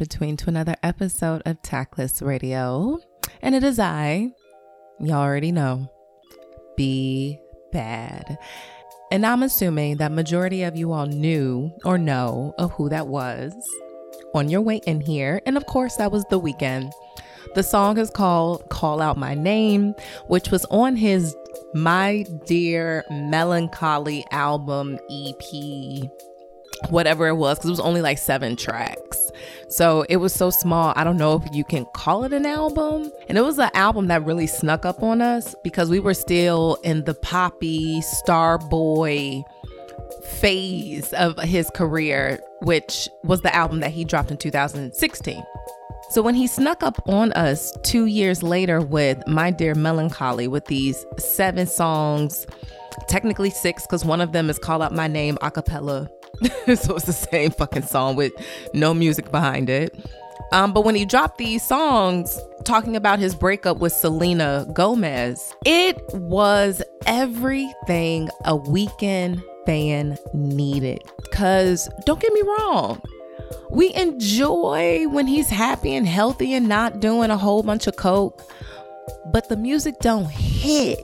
Between, to another episode of Tactless Radio. And it is I, y'all already know, Be Bad. And I'm assuming that majority of you all knew or know of who that was on your way in here. And of course, that was The Weeknd. The song is called Call Out My Name, which was on his My Dear Melancholy album EP, whatever it was, because it was only like seven tracks. So it was so small. I don't know if you can call it an album. And it was an album that really snuck up on us because we were still in the poppy, Starboy phase of his career, which was the album that he dropped in 2016. So when he snuck up on us two years later with My Dear Melancholy, with these seven songs, technically six, because one of them is Call Out My Name a cappella. so it's the same fucking song with no music behind it. Um, but when he dropped these songs talking about his breakup with Selena Gomez, it was everything a Weeknd fan needed. Because don't get me wrong, we enjoy when he's happy and healthy and not doing a whole bunch of coke, but the music don't hit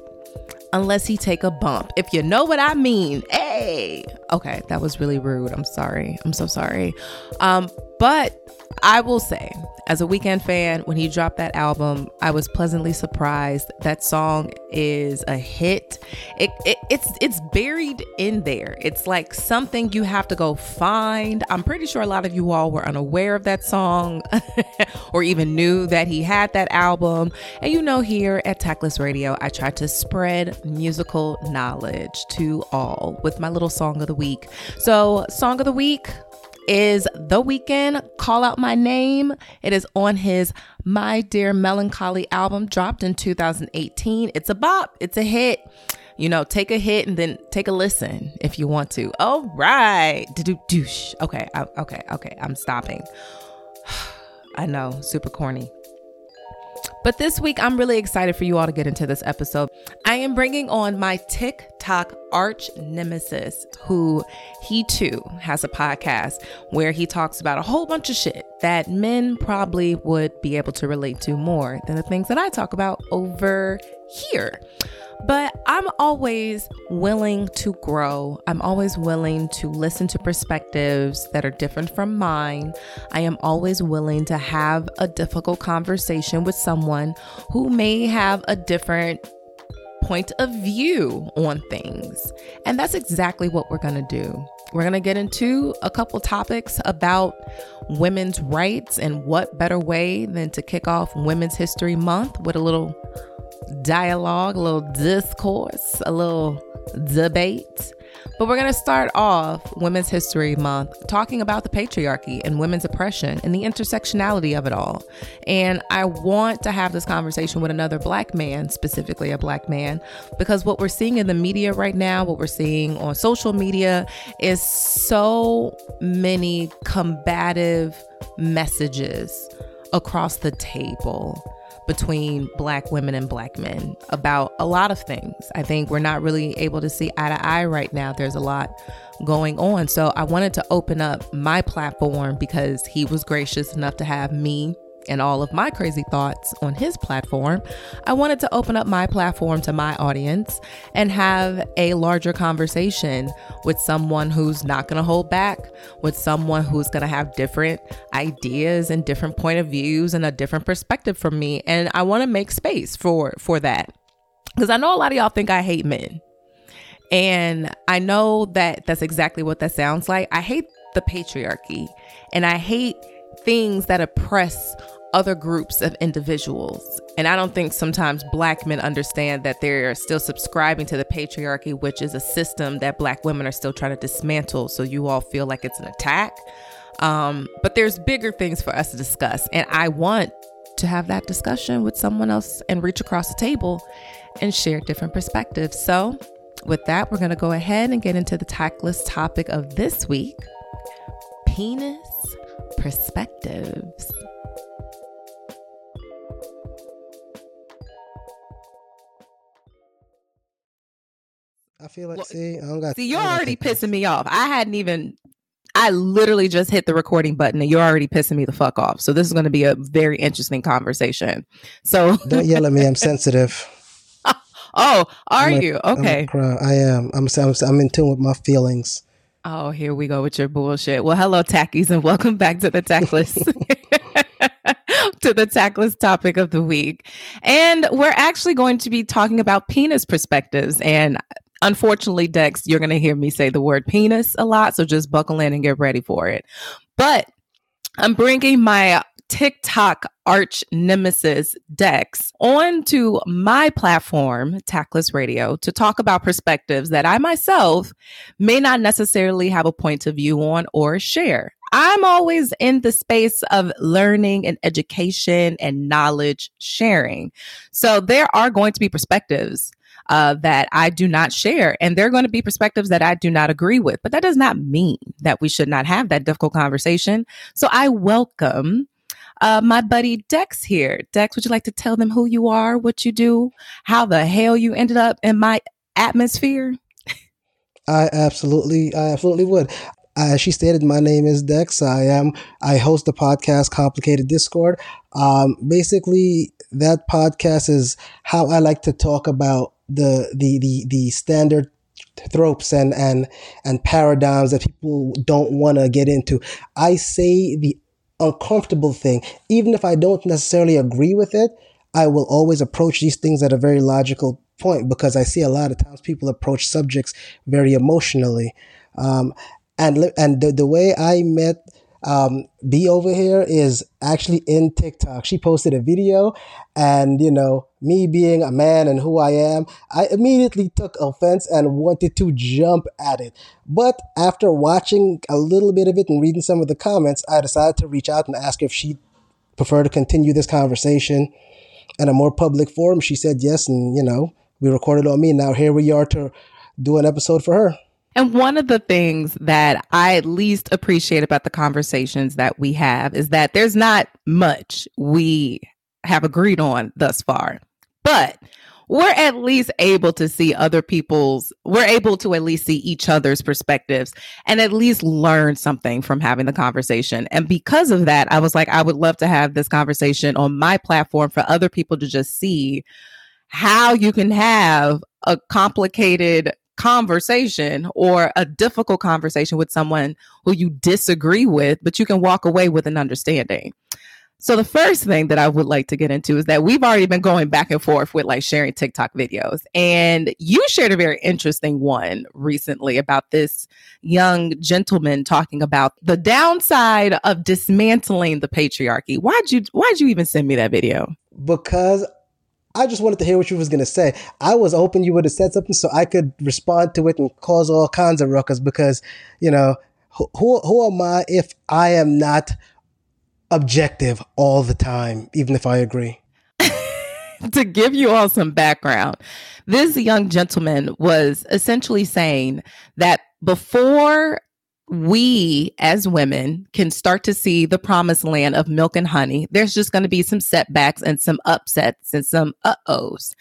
unless he take a bump. If you know what I mean. Hey. Okay, that was really rude. I'm sorry. I'm so sorry. Um but I will say, as a Weeknd fan, when he dropped that album, I was pleasantly surprised. That song is a hit. It, it, it's it's buried in there. It's like something you have to go find. I'm pretty sure a lot of you all were unaware of that song or even knew that he had that album. And you know, here at Tactless Radio, I try to spread musical knowledge to all with my little song of the week. So, song of the week is The Weeknd, Call Out My Name. It is on his My Dear Melancholy album, dropped in 2018. It's a bop, it's a hit. You know, take a hit and then take a listen if you want to. All right. Do douche. Okay, okay, okay. I'm stopping. I know, super corny. But this week, I'm really excited for you all to get into this episode. I am bringing on my TikTok arch nemesis, who he too has a podcast where he talks about a whole bunch of shit that men probably would be able to relate to more than the things that I talk about over here. But I'm always willing to grow. I'm always willing to listen to perspectives that are different from mine. I am always willing to have a difficult conversation with someone who may have a different point of view on things. And that's exactly what we're going to do. We're going to get into a couple topics about women's rights and what better way than to kick off Women's History Month with a little dialogue, a little discourse, a little debate. But we're going to start off Women's History Month talking about the patriarchy and women's oppression and the intersectionality of it all. And I want to have this conversation with another black man, specifically a black man, because what we're seeing in the media right now, what we're seeing on social media, is so many combative messages across the table between black women and black men about a lot of things. I think we're not really able to see eye to eye right now. There's a lot going on. So I wanted to open up my platform because he was gracious enough to have me and all of my crazy thoughts on his platform, I wanted to open up my platform to my audience and have a larger conversation with someone who's not going to hold back, with someone who's going to have different ideas and different point of views and a different perspective from me. And I want to make space for for that. Cuz I know a lot of y'all think I hate men. And I know that that's exactly what that sounds like. I hate the patriarchy and I hate things that oppress other groups of individuals. And I don't think sometimes black men understand that they're still subscribing to the patriarchy, which is a system that black women are still trying to dismantle. So you all feel like it's an attack. Um, but there's bigger things for us to discuss. And I want to have that discussion with someone else and reach across the table and share different perspectives. So, with that, we're going to go ahead and get into the tactless topic of this week penis perspectives. I feel like well, see, I don't got. See, you're already pissing me off. I hadn't even. I literally just hit the recording button, and you're already pissing me the fuck off. So this is going to be a very interesting conversation. So don't yell at me. I'm sensitive. oh, are a, you okay? I am. I'm, I'm. I'm in tune with my feelings. Oh, here we go with your bullshit. Well, hello, tackies, and welcome back to the tackless. to the tackless topic of the week. And we're actually going to be talking about penis perspectives. And unfortunately, Dex, you're going to hear me say the word penis a lot. So just buckle in and get ready for it. But I'm bringing my TikTok arch nemesis Dex onto my platform, Tactless Radio, to talk about perspectives that I myself may not necessarily have a point of view on or share. I'm always in the space of learning and education and knowledge sharing. So there are going to be perspectives uh, that I do not share. And there are going to be perspectives that I do not agree with. But that does not mean that we should not have that difficult conversation. So I welcome uh, my buddy Dex here. Dex, would you like to tell them who you are, what you do, how the hell you ended up in my atmosphere? I absolutely, I absolutely would. As she stated, my name is Dex. I am. I host the podcast Complicated Discord. Um, basically, that podcast is how I like to talk about the the the the standard tropes and and and paradigms that people don't want to get into. I say the uncomfortable thing, even if I don't necessarily agree with it. I will always approach these things at a very logical point because I see a lot of times people approach subjects very emotionally. Um, and and the, the way I met um, B over here is actually in TikTok. She posted a video, and you know, me being a man and who I am, I immediately took offense and wanted to jump at it. But after watching a little bit of it and reading some of the comments, I decided to reach out and ask if she'd prefer to continue this conversation in a more public forum. She said yes, and you know, we recorded on me. Now here we are to do an episode for her. And one of the things that I at least appreciate about the conversations that we have is that there's not much we have agreed on thus far, but we're at least able to see other people's, we're able to at least see each other's perspectives and at least learn something from having the conversation. And because of that, I was like, I would love to have this conversation on my platform for other people to just see how you can have a complicated conversation or a difficult conversation with someone who you disagree with, but you can walk away with an understanding. So the first thing that I would like to get into is that we've already been going back and forth with like sharing TikTok videos. And you shared a very interesting one recently about this young gentleman talking about the downside of dismantling the patriarchy. Why'd you why'd you even send me that video? Because I just wanted to hear what you was gonna say. I was hoping you would have said something so I could respond to it and cause all kinds of ruckus because, you know, who who am I if I am not objective all the time, even if I agree? to give you all some background, this young gentleman was essentially saying that before we as women can start to see the promised land of milk and honey, there's just going to be some setbacks and some upsets and some uh ohs.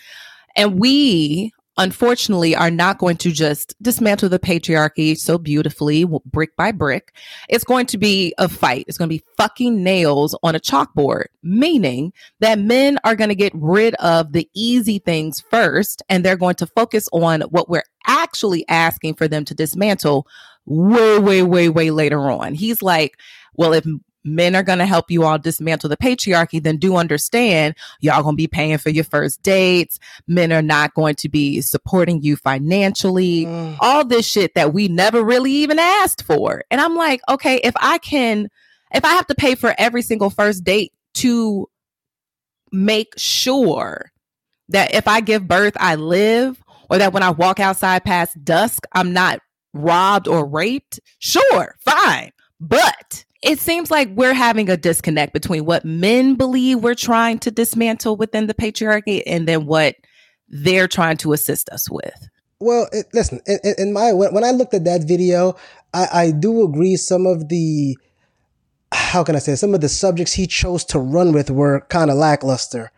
And we unfortunately are not going to just dismantle the patriarchy so beautifully brick by brick. It's going to be a fight. It's going to be fucking nails on a chalkboard, meaning that men are going to get rid of the easy things first and they're going to focus on what we're actually asking for them to dismantle way, way, way, way later on. He's like, well, if men are going to help you all dismantle the patriarchy, then do understand y'all going to be paying for your first dates. Men are not going to be supporting you financially. Mm. All this shit that we never really even asked for. And I'm like, okay, if I can, if I have to pay for every single first date to make sure that if I give birth, I live, or that when I walk outside past dusk, I'm not robbed or raped, sure, fine. But it seems like we're having a disconnect between what men believe we're trying to dismantle within the patriarchy and then what they're trying to assist us with. Well, it, listen, in, in, my when I looked at that video, I, I do agree some of the how can I say some of the subjects he chose to run with were kind of lackluster.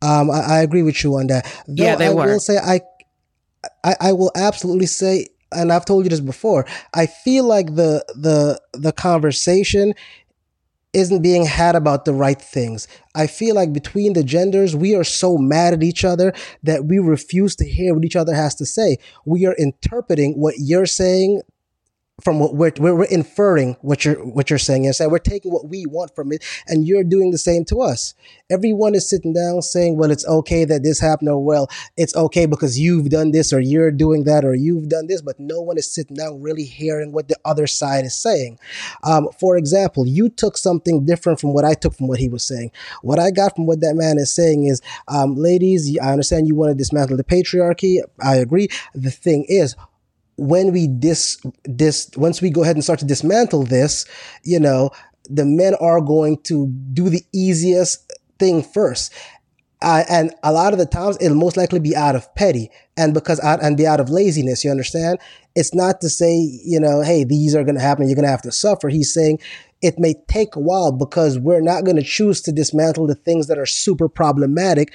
Um, I, I, agree with you on that. Though yeah, they I were. will say I, I, I will absolutely say and I've told you this before, I feel like the the the conversation isn't being had about the right things. I feel like between the genders, we are so mad at each other that we refuse to hear what each other has to say. We are interpreting what you're saying from what we're, we're, inferring what you're what you're saying. And saying we're taking what we want from it and you're doing the same to us. Everyone is sitting down saying well it's okay that this happened or well it's okay because you've done this or you're doing that or you've done this but no one is sitting down really hearing what the other side is saying. Um, for example you took something different from what i took from what he was saying. What i got from what that man is saying is um, ladies i understand you want to dismantle the patriarchy. I agree. The thing is when we dis dis once we go ahead and start to dismantle this, you know, the men are going to do the easiest thing first. Uh, and a lot of the times it'll most likely be out of petty and because out and be out of laziness. You understand? It's not to say, you know, hey, these are going to happen. You're going to have to suffer. He's saying it may take a while because we're not going to choose to dismantle the things that are super problematic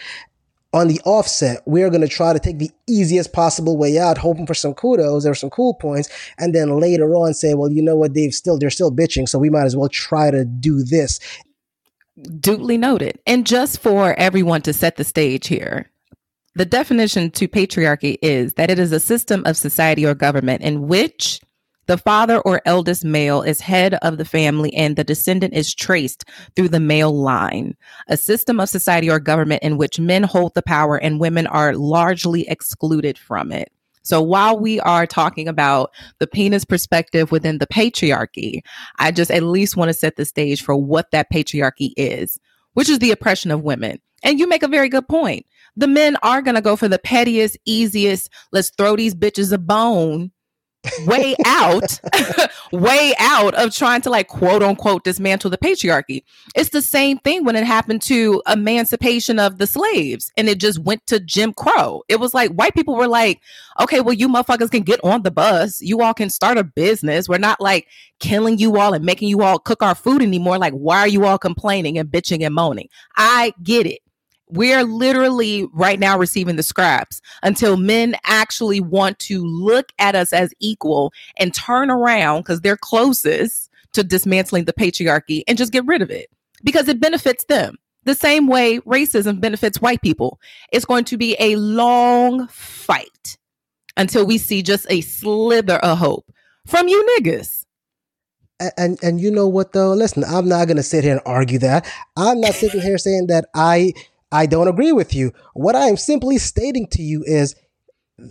on the offset, we're going to try to take the easiest possible way out, hoping for some kudos or some cool points, and then later on say, well, you know what, they've still they're still bitching, so we might as well try to do this. Duly noted. And just for everyone to set the stage here, the definition to patriarchy is that it is a system of society or government in which the father or eldest male is head of the family and the descendant is traced through the male line. A system of society or government in which men hold the power and women are largely excluded from it. So while we are talking about the penis perspective within the patriarchy, I just at least want to set the stage for what that patriarchy is, which is the oppression of women. And you make a very good point. The men are going to go for the pettiest, easiest, let's throw these bitches a bone way out, way out of trying to like quote unquote dismantle the patriarchy. It's the same thing when it happened to emancipation of the slaves and it just went to Jim Crow. It was like white people were like, okay, well, you motherfuckers can get on the bus. You all can start a business. We're not like killing you all and making you all cook our food anymore. Like, why are you all complaining and bitching and moaning? I get it. We're literally right now receiving the scraps until men actually want to look at us as equal and turn around because they're closest to dismantling the patriarchy and just get rid of it because it benefits them. The same way racism benefits white people. It's going to be a long fight until we see just a slither of hope from you niggas. And, and, and you know what though? Listen, I'm not gonna sit here and argue that. I'm not sitting here saying that I I don't agree with you. What I am simply stating to you is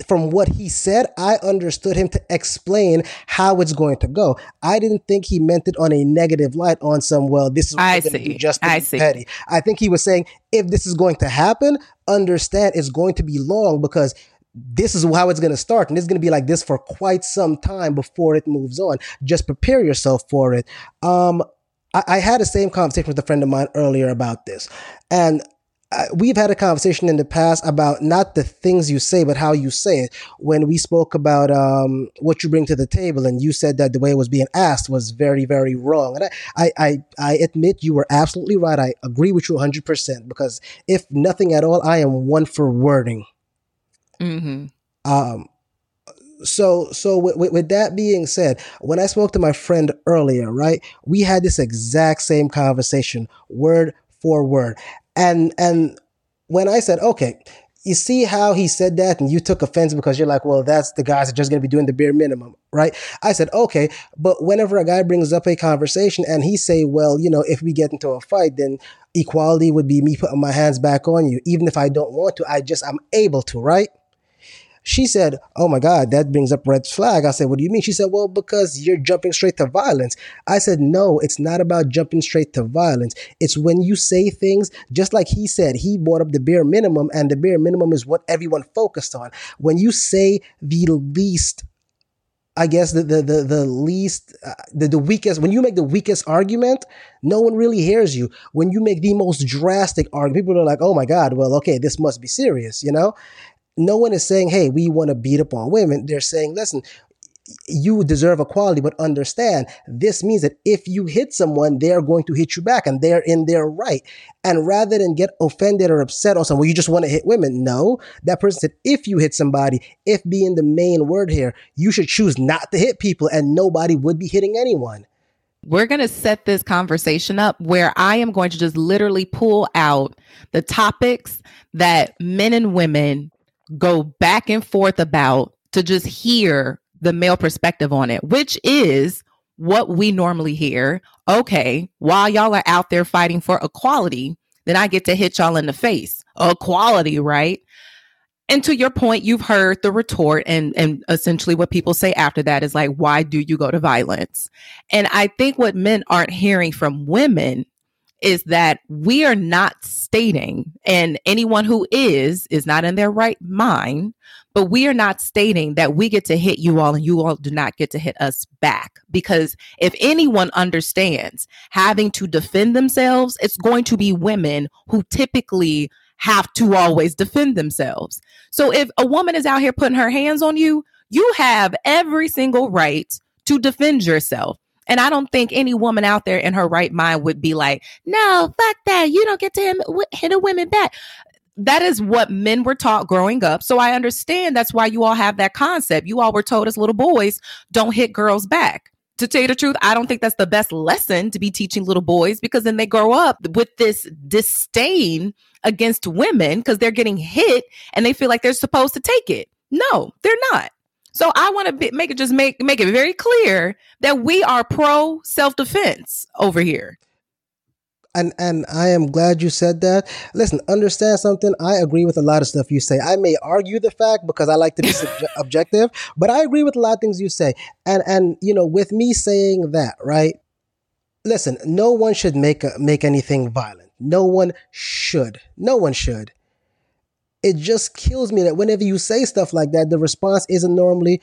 from what he said, I understood him to explain how it's going to go. I didn't think he meant it on a negative light on some, well, this is what I see. just I see. petty. I think he was saying, if this is going to happen, understand it's going to be long because this is how it's going to start. And it's going to be like this for quite some time before it moves on. Just prepare yourself for it. Um, I, I had the same conversation with a friend of mine earlier about this. And we've had a conversation in the past about not the things you say, but how you say it. When we spoke about um, what you bring to the table, and you said that the way it was being asked was very, very wrong. And I, I, I admit you were absolutely right. I agree with you 100% because if nothing at all, I am one for wording. Mm-hmm. Um, so so with, with, that being said when i spoke to my friend earlier right we had this exact same conversation word for word and and when I said, okay, you see how he said that and you took offense because you're like, well, that's the guys that are just going to be doing the bare minimum, right? I said, okay, but whenever a guy brings up a conversation and he say, well, you know, if we get into a fight, then equality would be me putting my hands back on you. Even if I don't want to, I just, I'm able to, right? She said, Oh my God, that brings up red flag. I said, What do you mean? She said, Well, because you're jumping straight to violence. I said, No, it's not about jumping straight to violence. It's when you say things, just like he said, he brought up the bare minimum, and the bare minimum is what everyone focused on. When you say the least I guess the the the, the least uh, the, the weakest when you make the weakest argument, no one really hears you. When you make the most drastic argument, people are like, "Oh my god, well, okay, this must be serious," you know no one is saying, hey, we want to beat up on women. They're saying, listen, you deserve equality, but understand this means that if you hit someone, they're going to hit you back and they're in their right. And rather than get offended or upset on someone, well, you just want to hit women. No, that person said, if you hit somebody, if being the main word here, you should choose not to hit people and nobody would be hitting anyone. We're going to set this conversation up where I am going to just literally pull out the topics that men and women go back and forth about to just hear the male perspective on it, which is what we normally hear. Okay, while y'all are out there fighting for equality, then I get to hit y'all in the face. Equality, right? And to your point, you've heard the retort and and essentially what people say after that is like, why do you go to violence? And I think what men aren't hearing from women is that we are not stating, and anyone who is, is not in their right mind, but we are not stating that we get to hit you all and you all do not get to hit us back. Because if anyone understands having to defend themselves, it's going to be women who typically have to always defend themselves. So if a woman is out here putting her hands on you, you have every single right to defend yourself. And I don't think any woman out there in her right mind would be like, no, fuck that. You don't get to hit, a woman back. That is what men were taught growing up. So I understand that's why you all have that concept. You all were told as little boys, don't hit girls back to tell you the truth, I don't think that's the best lesson to be teaching little boys because then they grow up with this disdain against women because they're getting hit and they feel like they're supposed to take it. No, they're not. So I want to make it just make make it very clear that we are pro self defense over here. And and I am glad you said that. Listen, understand something. I agree with a lot of stuff you say. I may argue the fact because I like to be objective, but I agree with a lot of things you say. And and you know, with me saying that, right? Listen, no one should make a, make anything violent. No one should. No one should it just kills me that whenever you say stuff like that, the response isn't normally,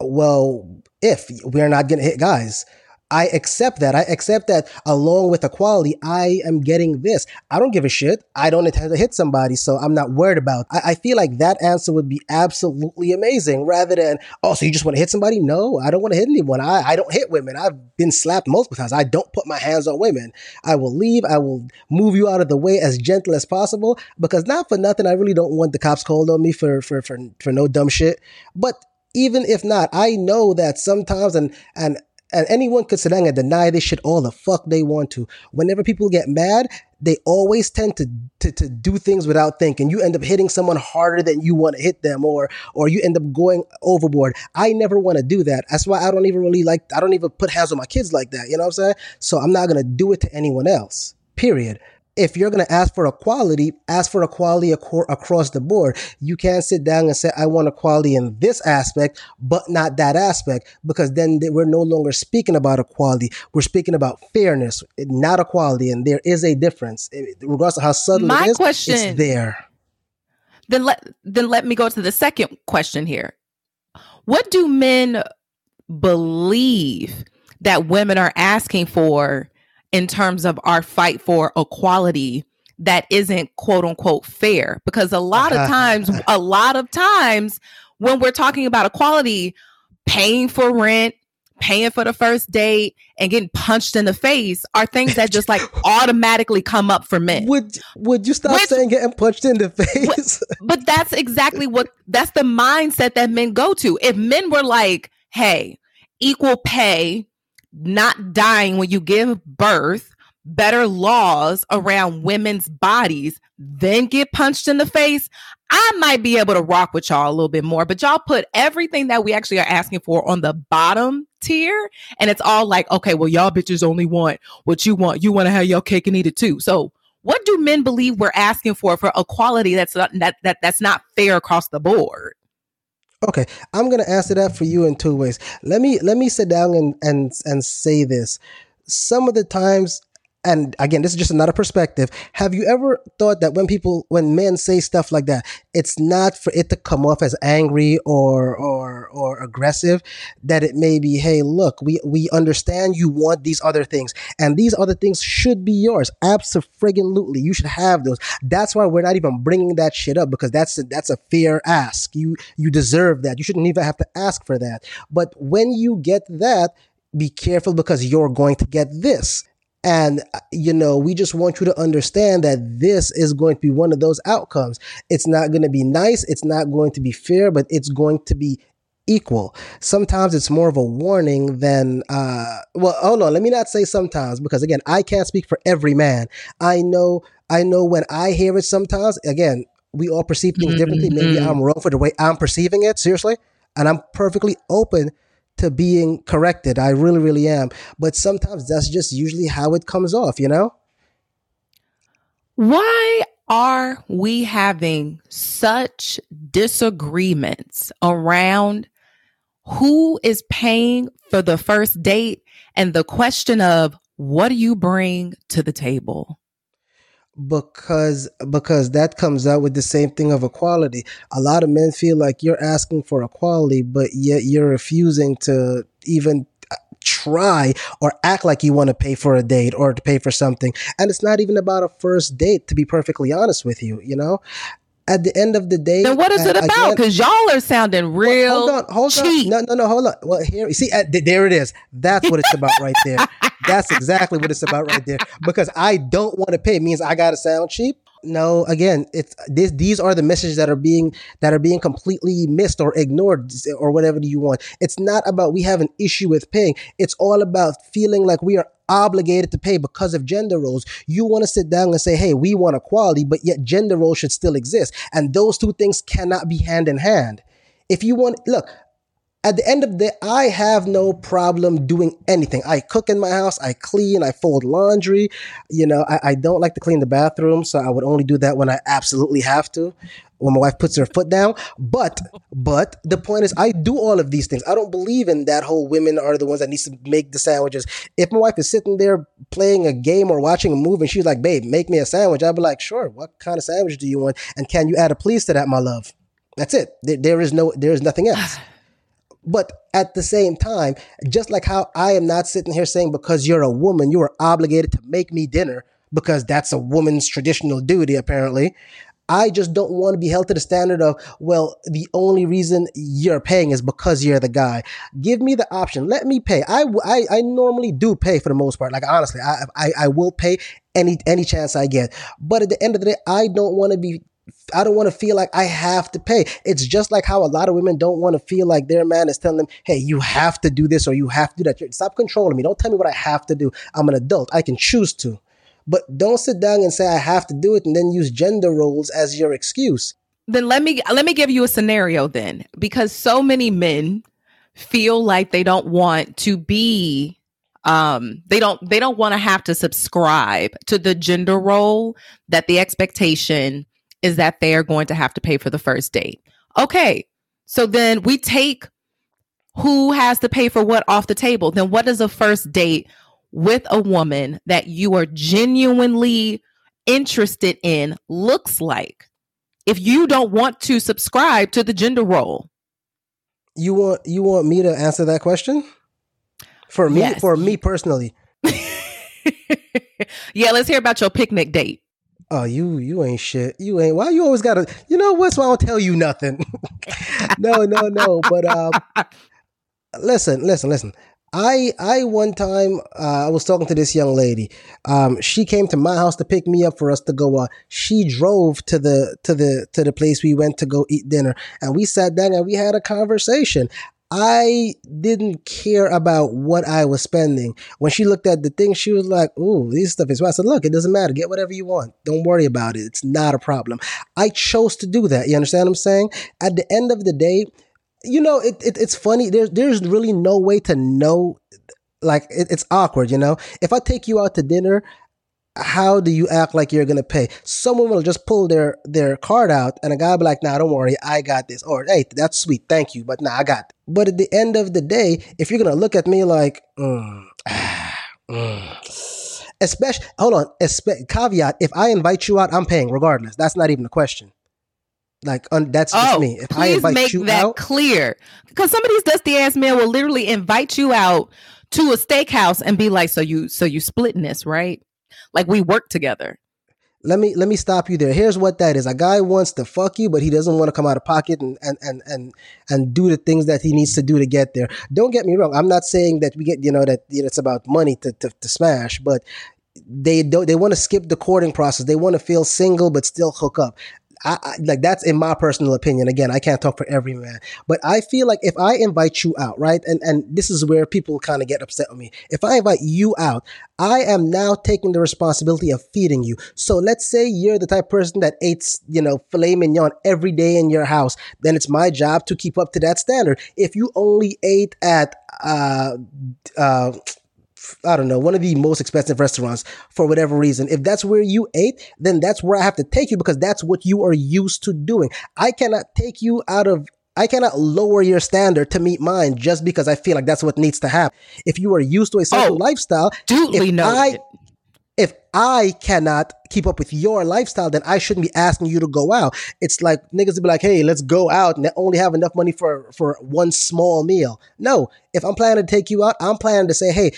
well, if we're not going to hit guys. I accept that. I accept that along with equality, I am getting this. I don't give a shit. I don't intend to hit somebody, so I'm not worried about. I, I feel like that answer would be absolutely amazing rather than, oh, so you just want to hit somebody? No, I don't want to hit anyone. I, I don't hit women. I've been slapped multiple times. I don't put my hands on women. I will leave. I will move you out of the way as gentle as possible because not for nothing, I really don't want the cops called on me for for for, for no dumb shit. But even if not, I know that sometimes and and and anyone could sit down and deny this shit all the fuck they want to. Whenever people get mad, they always tend to, to, to do things without thinking. You end up hitting someone harder than you want to hit them, or or you end up going overboard. I never want to do that. That's why I don't even really like. I don't even put hands on my kids like that. You know what I'm saying? So I'm not gonna do it to anyone else. Period if you're going to ask for equality, ask for equality ac- across the board. You can't sit down and say, I want equality in this aspect, but not that aspect, because then we're no longer speaking about equality. We're speaking about fairness, not equality. And there is a difference, regardless of how subtle My it is. Question, it's there. Then let then let me go to the second question here. What do men believe that women are asking for in terms of our fight for equality that isn't quote unquote fair because a lot of times a lot of times when we're talking about equality paying for rent paying for the first date and getting punched in the face are things that just like automatically come up for men. Would would you stop Which, saying getting punched in the face? but that's exactly what that's the mindset that men go to. If men were like, "Hey, equal pay, not dying when you give birth, better laws around women's bodies, then get punched in the face, I might be able to rock with y'all a little bit more. But y'all put everything that we actually are asking for on the bottom tier. And it's all like, okay, well, y'all bitches only want what you want. You want to have your cake and eat it too. So what do men believe we're asking for for equality that's not that, that that's not fair across the board? Okay, I'm gonna answer that for you in two ways. Let me let me sit down and and and say this. Some of the times and again, this is just another perspective. Have you ever thought that when people, when men say stuff like that, it's not for it to come off as angry or or or aggressive? That it may be, hey, look, we we understand you want these other things, and these other things should be yours. Absolutely, you should have those. That's why we're not even bringing that shit up because that's a, that's a fair ask. You you deserve that. You shouldn't even have to ask for that. But when you get that, be careful because you're going to get this. And, you know, we just want you to understand that this is going to be one of those outcomes. It's not going to be nice. It's not going to be fair, but it's going to be equal. Sometimes it's more of a warning than, uh, well, hold on. Let me not say sometimes because again, I can't speak for every man. I know, I know when I hear it sometimes, again, we all perceive things differently. Maybe mm-hmm. I'm wrong for the way I'm perceiving it, seriously. And I'm perfectly open to being corrected. I really, really am. But sometimes that's just usually how it comes off, you know? Why are we having such disagreements around who is paying for the first date and the question of what do you bring to the table? Because because that comes out with the same thing of equality. A lot of men feel like you're asking for equality, but yet you're refusing to even uh, try or act like you want to pay for a date or to pay for something. And it's not even about a first date, to be perfectly honest with you, you know? At the end of the day, then what is it about? Because y'all are sounding real. Well, hold on, hold cheap. on. No, no, no, hold on. Well, here, see, uh, there it is. That's what it's about right there. That's exactly what it's about right there. Because I don't want to pay means I got to sound cheap. No, again, it's this. These are the messages that are being that are being completely missed or ignored or whatever you want. It's not about we have an issue with paying. It's all about feeling like we are obligated to pay because of gender roles. You want to sit down and say, hey, we want equality, but yet gender roles should still exist. And those two things cannot be hand in hand. If you want, look, at the end of the day, I have no problem doing anything. I cook in my house, I clean, I fold laundry. You know, I, I, don't like to clean the bathroom, so I would only do that when I absolutely have to, when my wife puts her foot down. But, but the point is, I do all of these things. I don't believe in that whole women are the ones that needs to make the sandwiches. If my wife is sitting there playing a game or watching a movie and she's like, babe, make me a sandwich, I'd be like, sure, what kind of sandwich do you want? And can you add a please to that, my love? That's it. there, there is no, there is nothing else. But at the same time, just like how I am not sitting here saying because you're a woman, you are obligated to make me dinner because that's a woman's traditional duty, apparently. I just don't want to be held to the standard of, well, the only reason you're paying is because you're the guy. Give me the option. Let me pay. I, I, I normally do pay for the most part. Like, honestly, I, I, I will pay any, any chance I get. But at the end of the day, I don't want to be I don't want to feel like I have to pay. It's just like how a lot of women don't want to feel like their man is telling them, hey, you have to do this or you have to do that. Stop controlling me. Don't tell me what I have to do. I'm an adult. I can choose to. But don't sit down and say I have to do it and then use gender roles as your excuse. Then let me let me give you a scenario then because so many men feel like they don't want to be um they don't they don't want to have to subscribe to the gender role that the expectation is that they are going to have to pay for the first date. Okay. So then we take who has to pay for what off the table. Then what does a first date with a woman that you are genuinely interested in looks like? If you don't want to subscribe to the gender role. You want you want me to answer that question? For me, yes. for me personally. yeah, let's hear about your picnic date. Oh, you you ain't shit. You ain't. Why you always gotta? You know what's why I don't tell you nothing. no, no, no. But um, listen, listen, listen. I I one time uh, I was talking to this young lady. Um, she came to my house to pick me up for us to go. Uh, she drove to the to the to the place we went to go eat dinner, and we sat down and we had a conversation. I didn't care about what I was spending. When she looked at the thing, she was like, "Ooh, this stuff is." Well, I said, "Look, it doesn't matter. Get whatever you want. Don't worry about it. It's not a problem." I chose to do that. You understand what I'm saying? At the end of the day, you know, it, it it's funny. There's there's really no way to know. Like it, it's awkward, you know. If I take you out to dinner, how do you act like you're gonna pay? Someone will just pull their their card out, and a guy will be like, "Nah, don't worry, I got this." Or, "Hey, that's sweet, thank you, but nah, I got." But at the end of the day, if you're gonna look at me like, mm, mm, especially, hold on, espe- caveat: if I invite you out, I'm paying regardless. That's not even a question. Like un- that's just Oh, me. If I please invite make you that out, clear. Because some of these dusty ass men will literally invite you out to a steakhouse and be like, "So you, so you splitting this, right? Like we work together." Let me let me stop you there. Here's what that is. A guy wants to fuck you, but he doesn't want to come out of pocket and and and and, and do the things that he needs to do to get there. Don't get me wrong. I'm not saying that we get you know that you know, it's about money to, to to smash, but they don't they want to skip the courting process. They want to feel single but still hook up. I, I, like that's in my personal opinion. Again, I can't talk for every man, but I feel like if I invite you out, right, and and this is where people kind of get upset with me. If I invite you out, I am now taking the responsibility of feeding you. So let's say you're the type person that eats, you know, filet mignon every day in your house, then it's my job to keep up to that standard. If you only ate at uh uh I don't know, one of the most expensive restaurants for whatever reason. If that's where you ate, then that's where I have to take you because that's what you are used to doing. I cannot take you out of I cannot lower your standard to meet mine just because I feel like that's what needs to happen. If you are used to a certain Oh, lifestyle, Duly noted. I if I cannot keep up with your lifestyle, then I shouldn't be asking you to go out. It's like niggas to be like, hey, let's go out and only have enough money for for one small meal. No, if I'm planning to take you out, I'm planning to say, hey,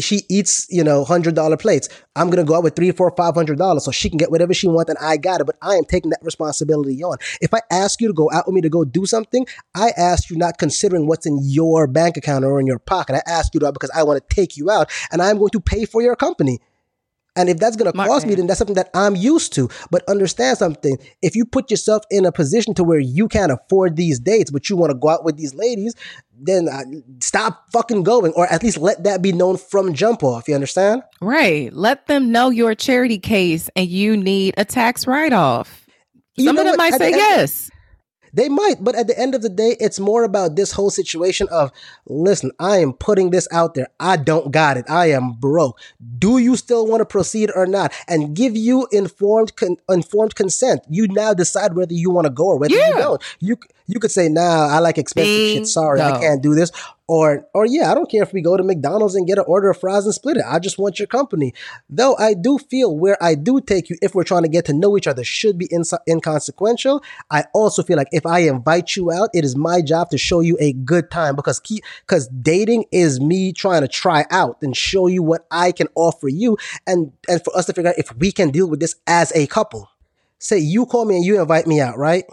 she eats, you know, hundred dollar plates. I'm gonna go out with three, four, five hundred dollars so she can get whatever she wants and I got it. But I am taking that responsibility on. If I ask you to go out with me to go do something, I ask you not considering what's in your bank account or in your pocket. I ask you that because I want to take you out and I'm going to pay for your company. And if that's going to cost me, then that's something that I'm used to. But understand something. If you put yourself in a position to where you can't afford these dates, but you want to go out with these ladies, then uh, stop fucking going, or at least let that be known from jump off. You understand? Right. Let them know you're a charity case and you need a tax write off. Some of them what? might At say the end- yes. They might, but at the end of the day, it's more about this whole situation of listen, I am putting this out there. I don't got it. I am broke. Do you still want to proceed or not? And give you informed con- informed consent. You now decide whether you want to go or whether Yeah. you don't. You you could say, nah, I like expensive shit. Sorry, I can't do this. Or or yeah, I don't care if we go to McDonald's and get an order of fries and split it. I just want your company. Though I do feel where I do take you, if we're trying to get to know each other, should be inconsequential. I also feel like if I invite you out, it is my job to show you a good time because key because dating is me trying to try out and show you what I can offer you, and and for us to figure out if we can deal with this as a couple. Say you call me and you invite me out, right?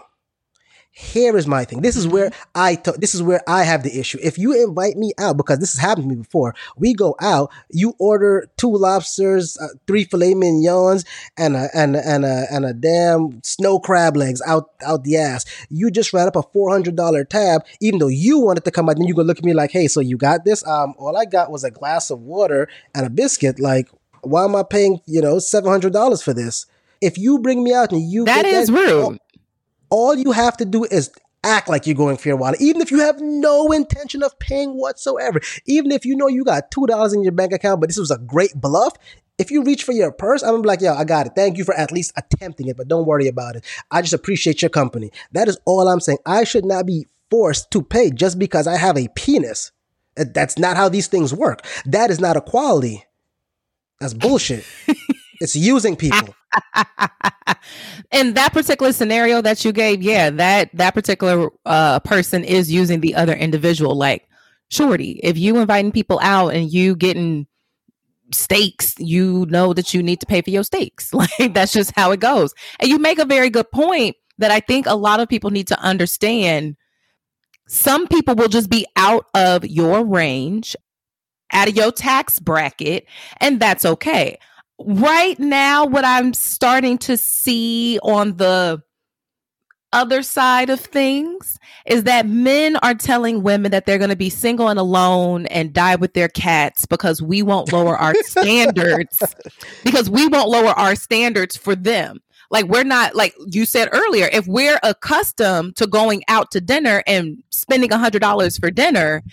Here is my thing. This is where I t- this is where I have the issue. If you invite me out because this has happened to me before, we go out, you order two lobsters, uh, three filet mignons, and a and a, and a and a damn snow crab legs out out the ass. You just ran up a four hundred dollar tab, even though you wanted to come out. Then you gonna look at me like, hey, so you got this? Um, all I got was a glass of water and a biscuit. Like, why am I paying you know seven hundred dollars for this? If you bring me out and you That get is rude. All you have to do is act like you're going for your wallet, even if you have no intention of paying whatsoever. Even if you know you got two dollars in your bank account, but this was a great bluff. If you reach for your purse, I'm gonna be like, yo, I got it. Thank you for at least attempting it, but don't worry about it. I just appreciate your company. That is all I'm saying. I should not be forced to pay just because I have a penis. That's not how these things work. That is not equality. That's bullshit. it's using people. In that particular scenario that you gave, yeah, that that particular uh, person is using the other individual. Like, shorty, if you inviting people out and you getting steaks, you know that you need to pay for your steaks. Like that's just how it goes. And you make a very good point that I think a lot of people need to understand. Some people will just be out of your range, out of your tax bracket, and that's okay. Right now, what I'm starting to see on the other side of things is that men are telling women that they're going to be single and alone and die with their cats because we won't lower our standards. Because we won't lower our standards for them. Like we're not like you said earlier if we're accustomed to going out to dinner and spending a hundred dollars for dinner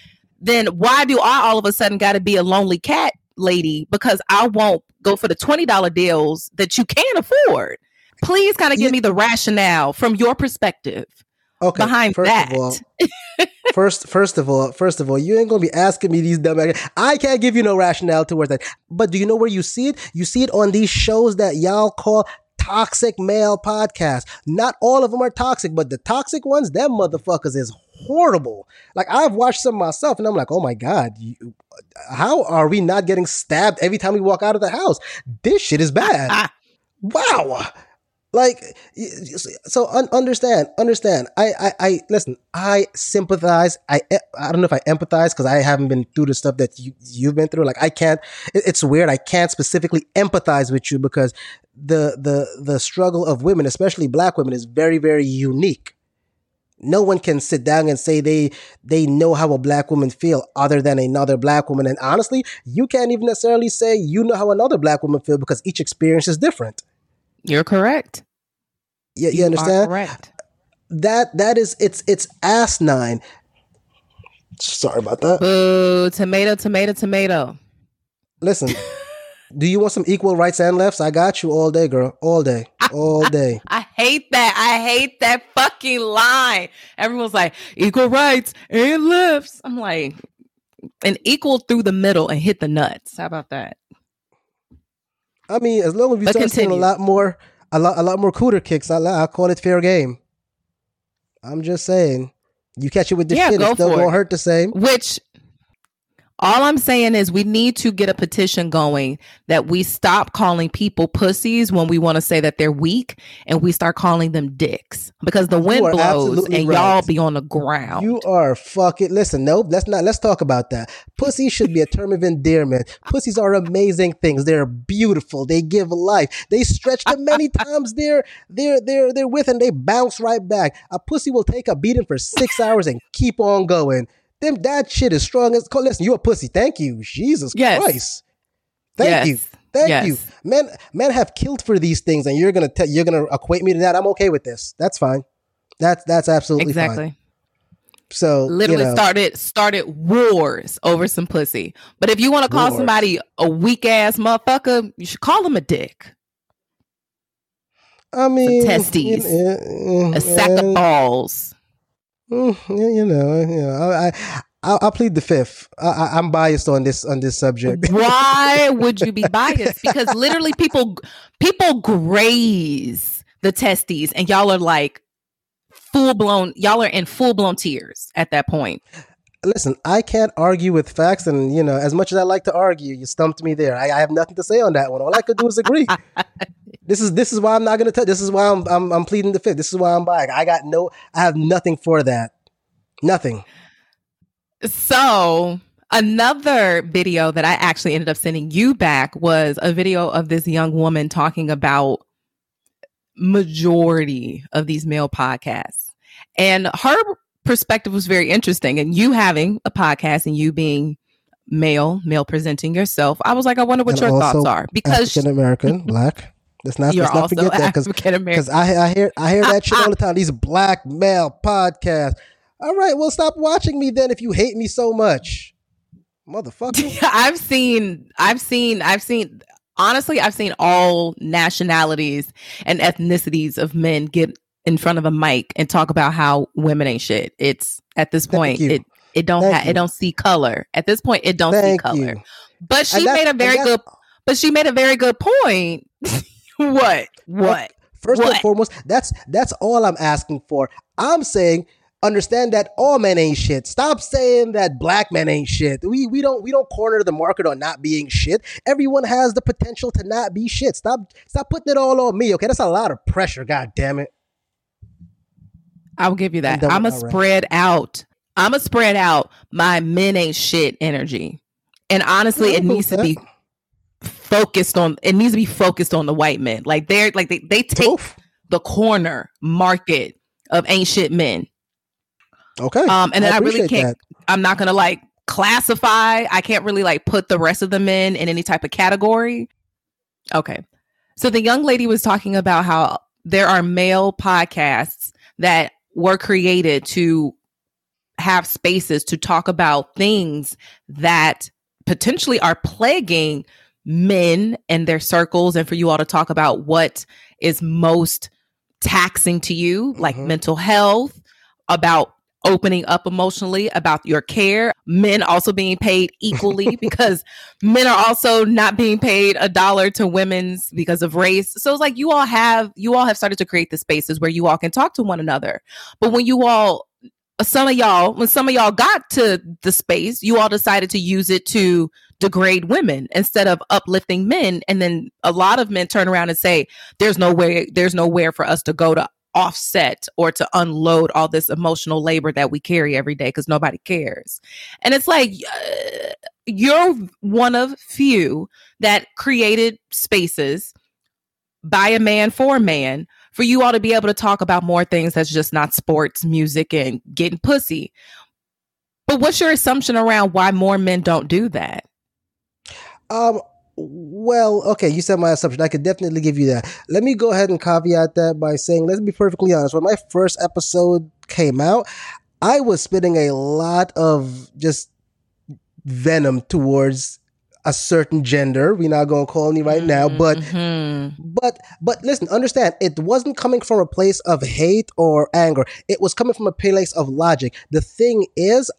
then why do i all of a sudden got to be a lonely cat lady because i won't go for the $20 deals that you can't afford please kind of give me the rationale from your perspective okay, behind first that. Of all, first, first of all, first of all, you ain't gonna be asking me these dumb. I can't give you no rationale towards that. But do you know where you see it? You see it on these shows that y'all call toxic male podcasts. Not all of them are toxic, but the toxic ones, them motherfuckers is horrible. Like I've watched some myself, and I'm like, oh my god, you, how are we not getting stabbed every time we walk out of the house? This shit is bad. Ah. wow. Like, so un- understand, understand. I, I, I, listen. I sympathize. I, I don't know if I empathize because I haven't been through the stuff that you you've been through. Like, I can't. It, it's weird. I can't specifically empathize with you because the the the struggle of women, especially black women, is very very unique. No one can sit down and say they they know how a black woman feel other than another black woman. And honestly, you can't even necessarily say you know how another black woman feel because each experience is different. You're correct. You, you, you understand? correct. That that is it's it's ass nine Sorry about that. Boo, tomato, tomato, tomato. Listen, do you want some equal rights and lefts? I got you all day, girl. All day. All day. I, I, hate that. I hate that fucking line. Everyone's like, equal rights and lefts. I'm like, and equal through the middle and hit the nuts. How about that? I mean, as long as we but start continue. seeing a lot more, a lot, a lot more cooter kicks, I, I call it fair game. I'm just saying, you catch it with this yeah, shit, it's still gonna hurt the same. Which all I'm saying is we need to get a petition going that we stop calling people pussies when we want to say that they're weak and we start calling them dicks because the wind blows and right. y'all be on the ground. You are fucking listen, nope, let's not let's talk about that. Pussy should be a term of endearment. Pussies are amazing things. They're beautiful. They give life. They stretch them many times they're they're they're they're with and they bounce right back. A pussy will take a beating for six hours and keep on going. Them that shit is strong as listen, you a pussy. Thank you. Jesus yes. Christ. Thank yes. you. Thank yes. you. Men men have killed for these things and you're gonna tell you're gonna equate me to that. I'm okay with this. That's fine. That's that's absolutely exactly. Fine. So literally you know, started started wars over some pussy. But if you want to call wars. somebody a weak ass motherfucker, you should call them a dick. I mean, some testes, a sack of balls. Mm, you know, you know, I, I I'll, I'll, plead the fifth. I, am biased on this on this subject. Why would you be biased? Because literally, people people graze the testes, and y'all are like full blown. Y'all are in full blown tears at that point. Listen, I can't argue with facts, and you know, as much as I like to argue, you stumped me there. I, I have nothing to say on that one. All I could do is agree. this is this is why I'm not going to. Tell. This is why I'm, I'm I'm pleading the fifth. This is why I'm buying. I got no. I have nothing for that. Nothing. So another video that I actually ended up sending you back was a video of this young woman talking about majority of these male podcasts, and her perspective was very interesting. And you having a podcast and you being male, male presenting yourself, I was like, I wonder what and your thoughts are because African American, black. Let's not, let's not forget that because I, I hear I hear that shit all the time. These black male podcasts. All right, well, stop watching me then if you hate me so much, motherfucker. I've seen, I've seen, I've seen. Honestly, I've seen all nationalities and ethnicities of men get in front of a mic and talk about how women ain't shit. It's at this point it it don't ha- it don't see color. At this point it don't Thank see color. You. But she made a very good but she made a very good point. what? What? First what? and foremost, that's that's all I'm asking for. I'm saying understand that all men ain't shit. Stop saying that black men ain't shit. We we don't we don't corner the market on not being shit. Everyone has the potential to not be shit. Stop stop putting it all on me. Okay, that's a lot of pressure. God damn it. I'll give you that. I'm a spread out. I'm a spread out my men ain't shit energy. And honestly, it needs to be focused on it needs to be focused on the white men. Like they're like they, they take Oof. the corner market of ain't shit men. Okay. Um and then I, I really can't that. I'm not gonna like classify. I can't really like put the rest of the men in any type of category. Okay. So the young lady was talking about how there are male podcasts that were created to have spaces to talk about things that potentially are plaguing men and their circles and for you all to talk about what is most taxing to you like mm-hmm. mental health about opening up emotionally about your care. Men also being paid equally because men are also not being paid a dollar to women's because of race. So it's like you all have you all have started to create the spaces where you all can talk to one another. But when you all some of y'all when some of y'all got to the space you all decided to use it to degrade women instead of uplifting men. And then a lot of men turn around and say there's no way there's nowhere for us to go to offset or to unload all this emotional labor that we carry every day because nobody cares. And it's like uh, you're one of few that created spaces by a man for a man for you all to be able to talk about more things that's just not sports, music, and getting pussy. But what's your assumption around why more men don't do that? Um, well, okay, you said my assumption. I could definitely give you that. Let me go ahead and caveat that by saying, let's be perfectly honest. When my first episode came out, I was spitting a lot of just venom towards a certain gender. We're not gonna call any right now, but mm-hmm. but but listen, understand it wasn't coming from a place of hate or anger. It was coming from a place of logic. The thing is,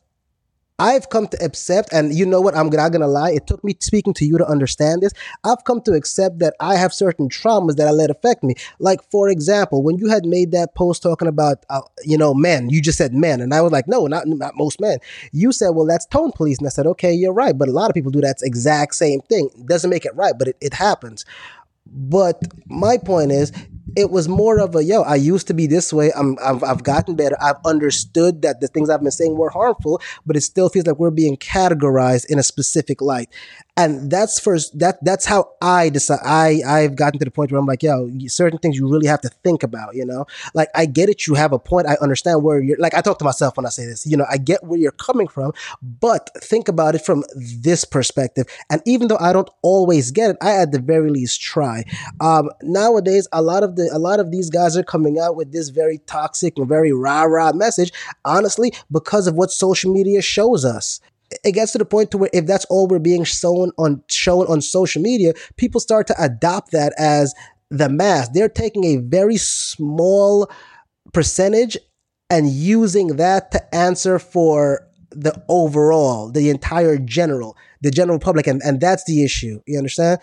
I've come to accept, and you know what? I'm not gonna lie. It took me speaking to you to understand this. I've come to accept that I have certain traumas that I let affect me. Like, for example, when you had made that post talking about, uh, you know, men, you just said men, and I was like, no, not not most men. You said, well, that's tone police, and I said, okay, you're right, but a lot of people do that exact same thing. Doesn't make it right, but it, it happens. But my point is, it was more of a yo i used to be this way. I'm I've, I've, gotten better. I've understood that the things i've been saying were harmful but it still feels like we're being categorized in a specific light and that's first that that's how i decide i i've gotten to the point where i'm like yo certain things you really have to think about you know? Like i get it you have a point i understand where you're like i talk to myself when i say this you know i get where you're coming from but think about it from this perspective. And even though i don't always get it i at the very least try. Um nowadays a lot of the a lot of these guys are coming out with this very toxic and very rah rah message honestly because of what social media shows us it gets to the point to where if that's all we're being shown on shown on social media, people start to adopt that as the mass. They're taking a very small percentage and using that to answer for the overall, the entire general the general public, and, and that's the issue. You understand?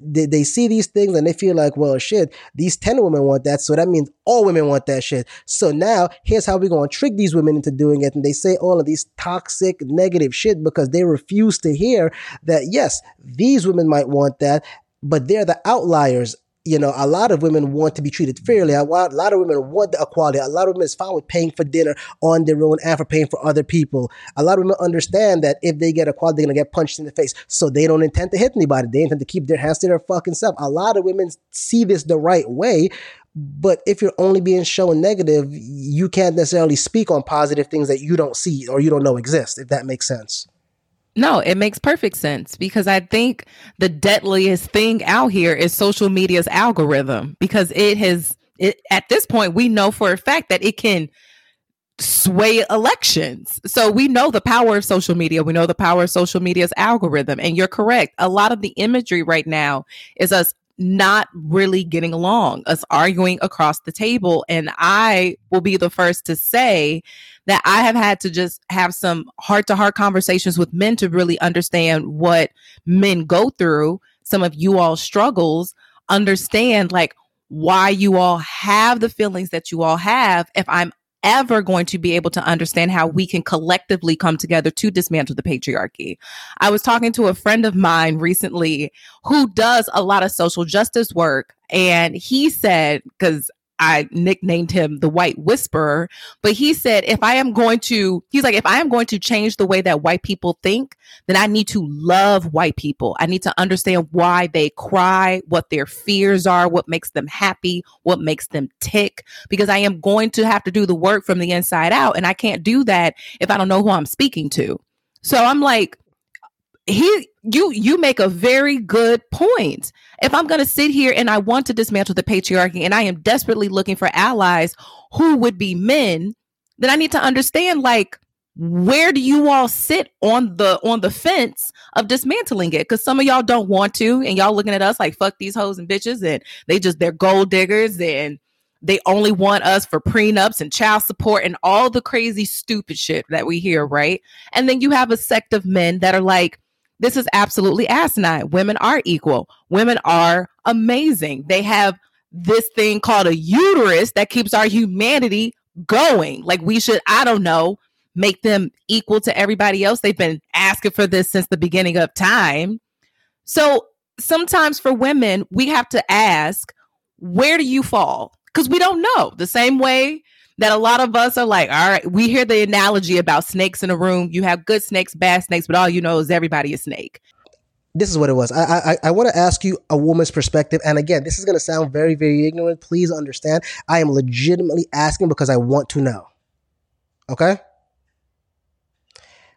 They, they see these things and they feel like, well, shit, these 10 women want that, so that means all women want that shit. So now, here's how we're to trick these women into doing it. And they say all of these toxic, negative shit because they refuse to hear that, yes, these women might want that, but they're the outliers you know, a lot of women want to be treated fairly. A lot, of women want the equality. A lot of women is fine with paying for dinner on their own and for paying for other people. A lot of women understand that if they get equality, they're gonna get punched in the face. So they don't intend to hit anybody. They intend to keep their hands to their fucking self. A lot of women see this the right way. But if you're only being shown negative, you can't necessarily speak on positive things that you don't see or you don't know exist, if that makes sense. No, it makes perfect sense because I think the deadliest thing out here is social media's algorithm because it has it, at this point we know for a fact that it can sway elections. So we know the power of social media. We know the power of social media's algorithm and you're correct. A lot of the imagery right now is us not really getting along, us arguing across the table. And I will be the first to say that I have had to just have some heart to heart conversations with men to really understand what men go through, some of you all struggles, understand like why you all have the feelings that you all have if I'm ever going to be able to understand how we can collectively come together to dismantle the patriarchy. I was talking to a friend of mine recently who does a lot of social justice work. And he said, because I nicknamed him the white whisperer, but he said, if I am going to, he's like, if I am going to change the way that white people think, then I need to love white people. I need to understand why they cry, what their fears are, what makes them happy, what makes them tick, because I am going to have to do the work from the inside out. And I can't do that if I don't know who I'm speaking to. So I'm like, he you you make a very good point. If i'm going to sit here and i want to dismantle the patriarchy and i am desperately looking for allies who would be men then i need to understand like where do you all sit on the on the fence of dismantling it? Because some of y'all don't want to and y'all looking at us like fuck these hoes and bitches and they just they're gold diggers and they only want us for prenups and child support and all the crazy stupid shit that we hear right? And then you have a sect of men that are like this is absolutely asinine. Women are equal. Women are amazing. They have this thing called a uterus that keeps our humanity going. Like we should, I don't know, make them equal to everybody else. They've been asking for this since the beginning of time. So sometimes for women, we have to ask, where do you fall? Because we don't know. The same way that a lot of us are like, all right, we hear the analogy about snakes in a room. You have good snakes, bad snakes, but all you know is everybody a snake. This is what it was. I I, I want to ask you a woman's perspective, and again, this is going to sound very very ignorant. Please understand, I am legitimately asking because I want to know. Okay.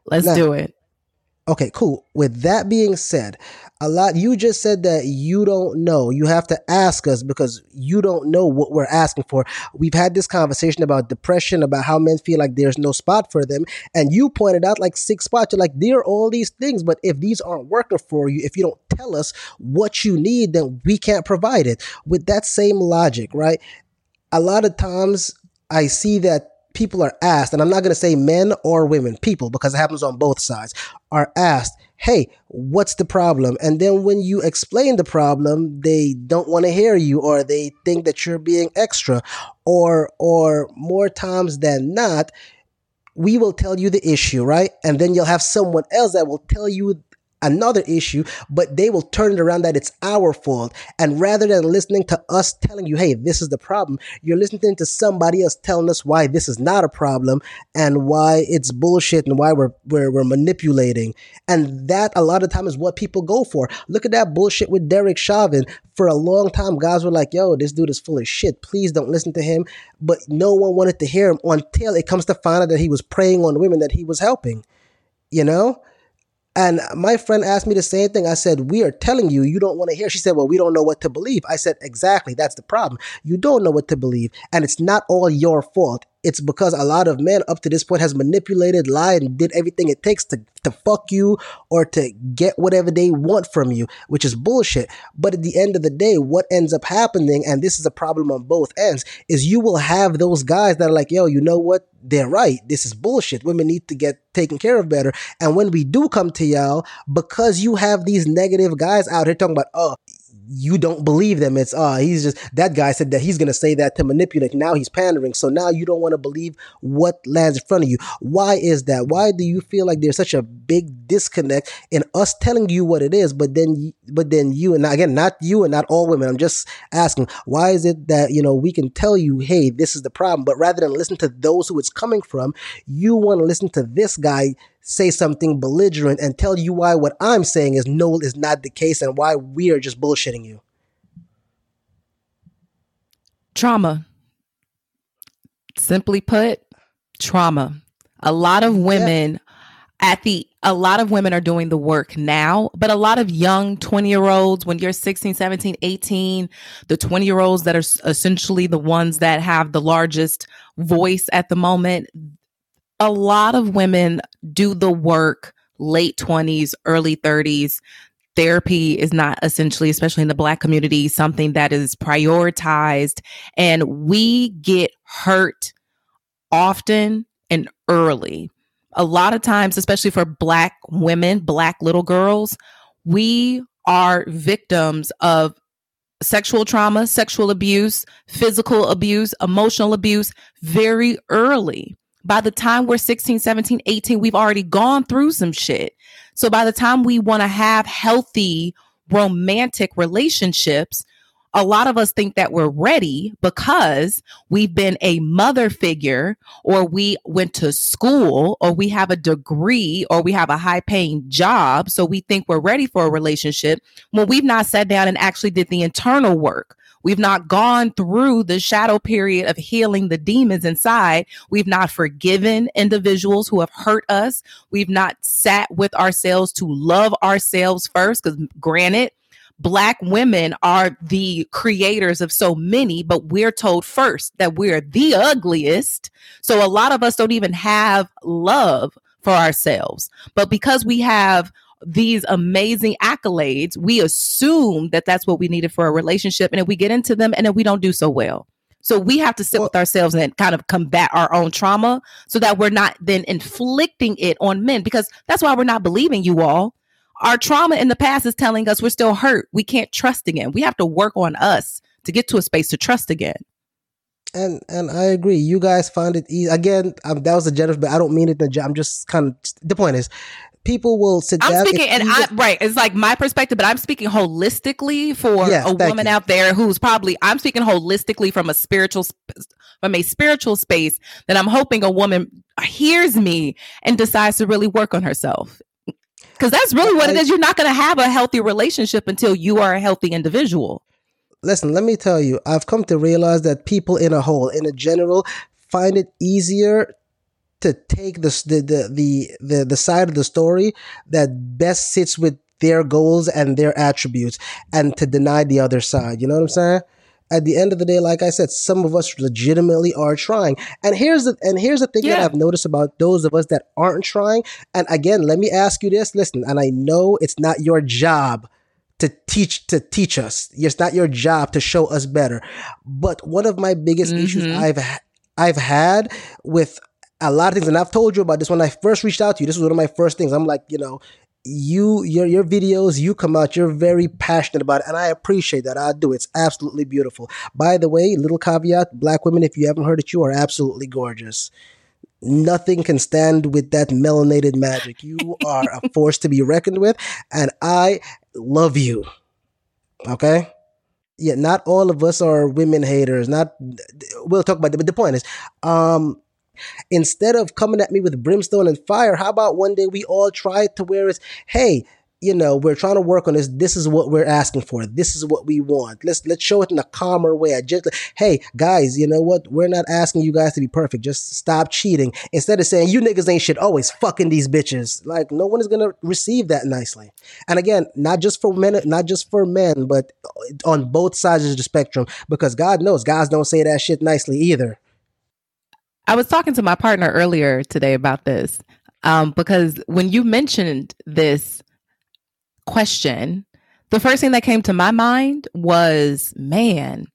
Let's now, do it. Okay, cool. With that being said, a lot you just said that you don't know. You have to ask us because you don't know what we're asking for. We've had this conversation about depression about how men feel like there's no spot for them. And you pointed out like six spots. You're like there are all these things. But if these aren't working for you if you don't tell us what you need then we can't provide it. With that same logic right? A lot of times i see that people are asked and i'm not going to say men or women people because it happens on both sides are asked hey, what's the problem? And then when you explain the problem, they don't want to hear you or they think that you're being extra or or more times than not, we will tell you the issue, right? And then you'll have someone else that will tell you another issue, but they will turn it around that it's our fault. And rather than listening to us telling you, hey, this is the problem, you're listening to somebody else telling us why this is not a problem and why it's bullshit and why we're, we're, we're manipulating. And that a lot of time is what people go for. Look at that bullshit with Derek Chauvin. For a long time, guys were like, yo, this dude is full of shit. Please don't listen to him. But no one wanted to hear him until it comes to find out that he was preying on women that he was helping. You know? And my friend asked me the same thing. I said, We are telling you, you don't want to hear. She said, Well, we don't know what to believe. I said, Exactly. That's the problem. You don't know what to believe. And it's not all your fault it's because a lot of men up to this point has manipulated, lied, and did everything it takes to, to fuck you or to get whatever they want from you, which is bullshit. But at the end of the day, what ends up happening, and this is a problem on both ends, is you will have those guys that are like, yo, you know what? They're right. This is bullshit. Women need to get taken care of better. And when we do come to y'all, because you have these negative guys out here talking about, oh, you don't believe them. It's uh he's just that guy said that he's gonna say that to manipulate. Now he's pandering. So now you don't want to believe what lands in front of you. Why is that? Why do you feel like there's such a big disconnect in us telling you what it is, but then but then you and again not you and not all women. I'm just asking why is it that you know we can tell you hey this is the problem, but rather than listen to those who it's coming from, you want to listen to this guy say something belligerent and tell you why what I'm saying is no is not the case and why we are just bullshitting you. Trauma. Simply put, trauma. A lot of women yeah. at the a lot of women are doing the work now, but a lot of young 20 year olds, when you're 16, 17, 18, the 20 year olds that are essentially the ones that have the largest voice at the moment, a lot of women do the work late 20s, early 30s. Therapy is not essentially, especially in the Black community, something that is prioritized. And we get hurt often and early. A lot of times, especially for Black women, Black little girls, we are victims of sexual trauma, sexual abuse, physical abuse, emotional abuse very early. By the time we're 16, 17, 18, we've already gone through some shit. So by the time we want to have healthy romantic relationships, a lot of us think that we're ready because we've been a mother figure or we went to school or we have a degree or we have a high paying job. So we think we're ready for a relationship when we've not sat down and actually did the internal work. We've not gone through the shadow period of healing the demons inside. We've not forgiven individuals who have hurt us. We've not sat with ourselves to love ourselves first. Because, granted, Black women are the creators of so many, but we're told first that we're the ugliest. So, a lot of us don't even have love for ourselves. But because we have these amazing accolades, we assume that that's what we needed for a relationship. And then we get into them and then we don't do so well. So we have to sit with ourselves and kind of combat our own trauma so that we're not then inflicting it on men because that's why we're not believing you all. Our trauma in the past is telling us we're still hurt. We can't trust again. We have to work on us to get to a space to trust again. And and I agree. You guys find it easy. Again, um, that was a generous, but I don't mean it. I'm just kind of the point is people will sit I'm down. speaking, and I right. It's like my perspective, but I'm speaking holistically for yeah, a woman you. out there who's probably. I'm speaking holistically from a spiritual, from a spiritual space that I'm hoping a woman hears me and decides to really work on herself. Because that's really what I, it is. You're not going to have a healthy relationship until you are a healthy individual. Listen, let me tell you, I've come to realize that people in a whole, in a general, find it easier to take the, the the the the side of the story that best sits with their goals and their attributes and to deny the other side you know what i'm saying? At the end of the day like i said some of us legitimately are trying. And here's the and here's the thing yeah. that i've noticed about those of us that aren't trying. And again let me ask you this. Listen and i know it's not your job to teach to teach us. It's not your job to show us better. But one of my biggest mm-hmm. issues i've I've had with a lot of things, and I've told you about this when I first reached out to you. This was one of my first things. I'm like, you know, you your your videos, you come out, you're very passionate about it, and I appreciate that. I do. It's absolutely beautiful. By the way, little caveat: black women, if you haven't heard it, you are absolutely gorgeous. Nothing can stand with that melanated magic. You are a force to be reckoned with, and I love you. Okay yeah, not all of us are women haters. Not we'll talk about that, but the point is, um, Instead of coming at me with brimstone and fire, how about one day we all try to where it's, hey, you know, we're trying to work on this. This is what we're asking for. This is what we want. Let's let's show it in a calmer way. I just hey guys, you know what? We're not asking you guys to be perfect. Just stop cheating. Instead of saying you niggas ain't shit, always fucking these bitches. Like no one is gonna receive that nicely. And again, not just for men, not just for men, but on both sides of the spectrum. Because God knows, guys don't say that shit nicely either. I was talking to my partner earlier today about this um, because when you mentioned this question, the first thing that came to my mind was, man,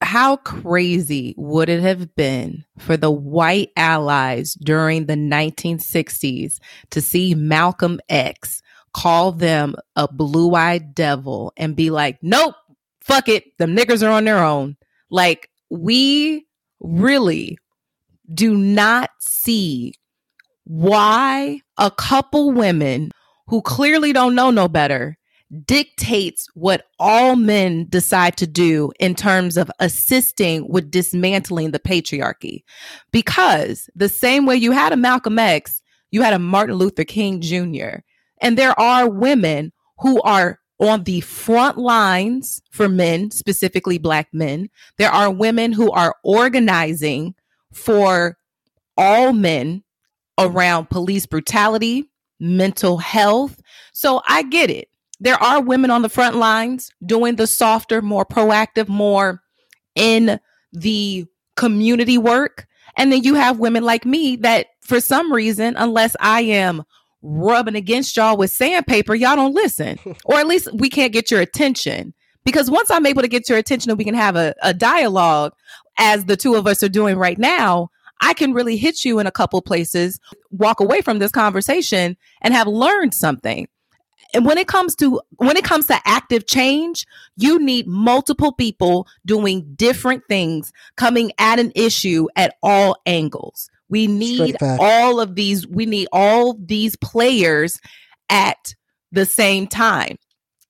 how crazy would it have been for the white allies during the 1960s to see Malcolm X call them a blue eyed devil and be like, nope, fuck it, the niggers are on their own. Like, we really do not see why a couple women who clearly don't know no better dictates what all men decide to do in terms of assisting with dismantling the patriarchy. Because the same way you had a Malcolm X, you had a Martin Luther King Jr. And there are women who are on the front lines for men, specifically Black men. There are women who are organizing for all men around police brutality, mental health. So I get it. There are women on the front lines doing the softer, more proactive, more in the community work. And then you have women like me that, for some reason, unless I am rubbing against y'all with sandpaper, y'all don't listen. or at least we can't get your attention. Because once I'm able to get your attention and we can have a, a dialogue, as the two of us are doing right now, I can really hit you in a couple places, walk away from this conversation and have learned something. and when it comes to when it comes to active change, you need multiple people doing different things, coming at an issue at all angles. We need all of these, we need all these players at the same time.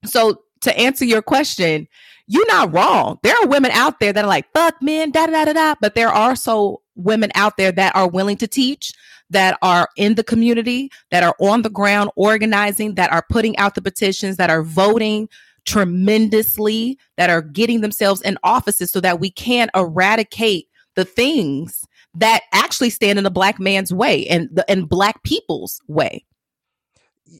So to answer your question, you're not wrong. There are women out there that are like, fuck men, da da da da. But there are also women out there that are willing to teach, that are in the community, that are on the ground organizing, that are putting out the petitions, that are voting tremendously, that are getting themselves in offices so that we can eradicate the things that actually stand in the black man's way and the and black people's way.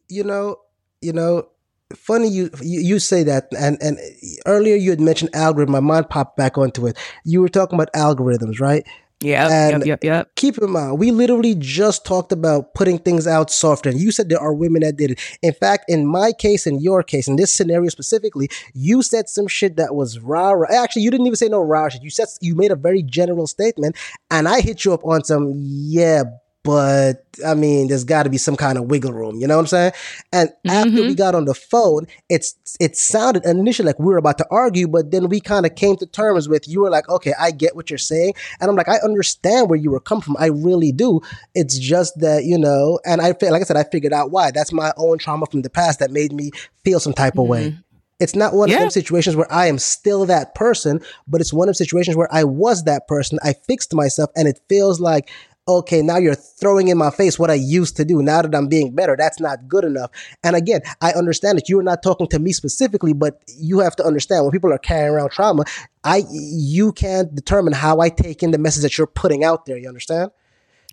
You know, you know, funny you, you, you say that and and earlier you had mentioned algorithm my mind popped back onto it you were talking about algorithms right yeah and yep, yep, yep. Keep in mind, we literally just talked about putting things out softer. And you said there are women that did it. In fact, in my case, in your case, in this scenario specifically, you said some shit that was rah rah. Actually, you didn't even say no rah shit. You said you made a very general statement, and I hit you up on some yeah, but I mean, there's got to be some kind of wiggle room. You know what I'm saying? And mm-hmm. after we mm-hmm. got on the phone, it's it sounded initially like we were about to argue, but then we kind of came to terms with you were like, okay, I get what you're saying, and I'm like, I understand where you were coming from. I really do. It's just that you know, and I feel like I said, I figured out why. That's my own trauma from the past that made me feel some type of mm-hmm. way. It's not one yeah. of those situations where I am still that person, but it's one of situations where I was that person. I fixed myself and it feels like okay, now you're throwing in my face what I used to do. Now that I'm being better, that's not good enough. And again, I understand that you're not talking to me specifically, but you have to understand when people are carrying around trauma, I you can't determine how I take in the message that you're putting out there. You understand?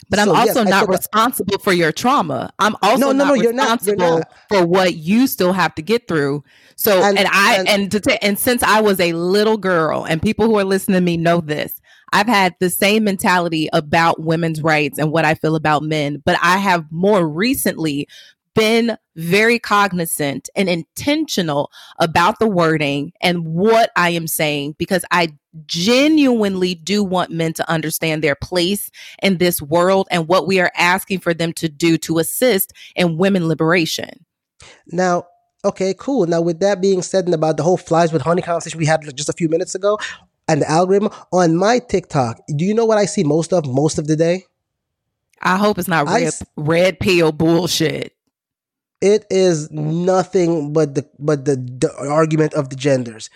But I'm also yes, not responsible that, for your trauma. I'm also no, no, not no, responsible not, not. for what you still have to get through. So, and, and I and, and to t- and since I was a little girl, and people who are listening to me know this, I've had the same mentality about women's rights and what I feel about men, but I have more recently been very cognizant and intentional about the wording and what I am saying because I genuinely do want men to understand their place in this world and what we are asking for them to do to assist in women liberation. Now, okay, cool. Now, with that being said, and about the whole flies with honey conversation we had just a few minutes ago, and the algorithm on my TikTok, do you know what I see most of most of the day? I hope it's not red I, red pill bullshit. It is nothing but the but the, the argument of the genders.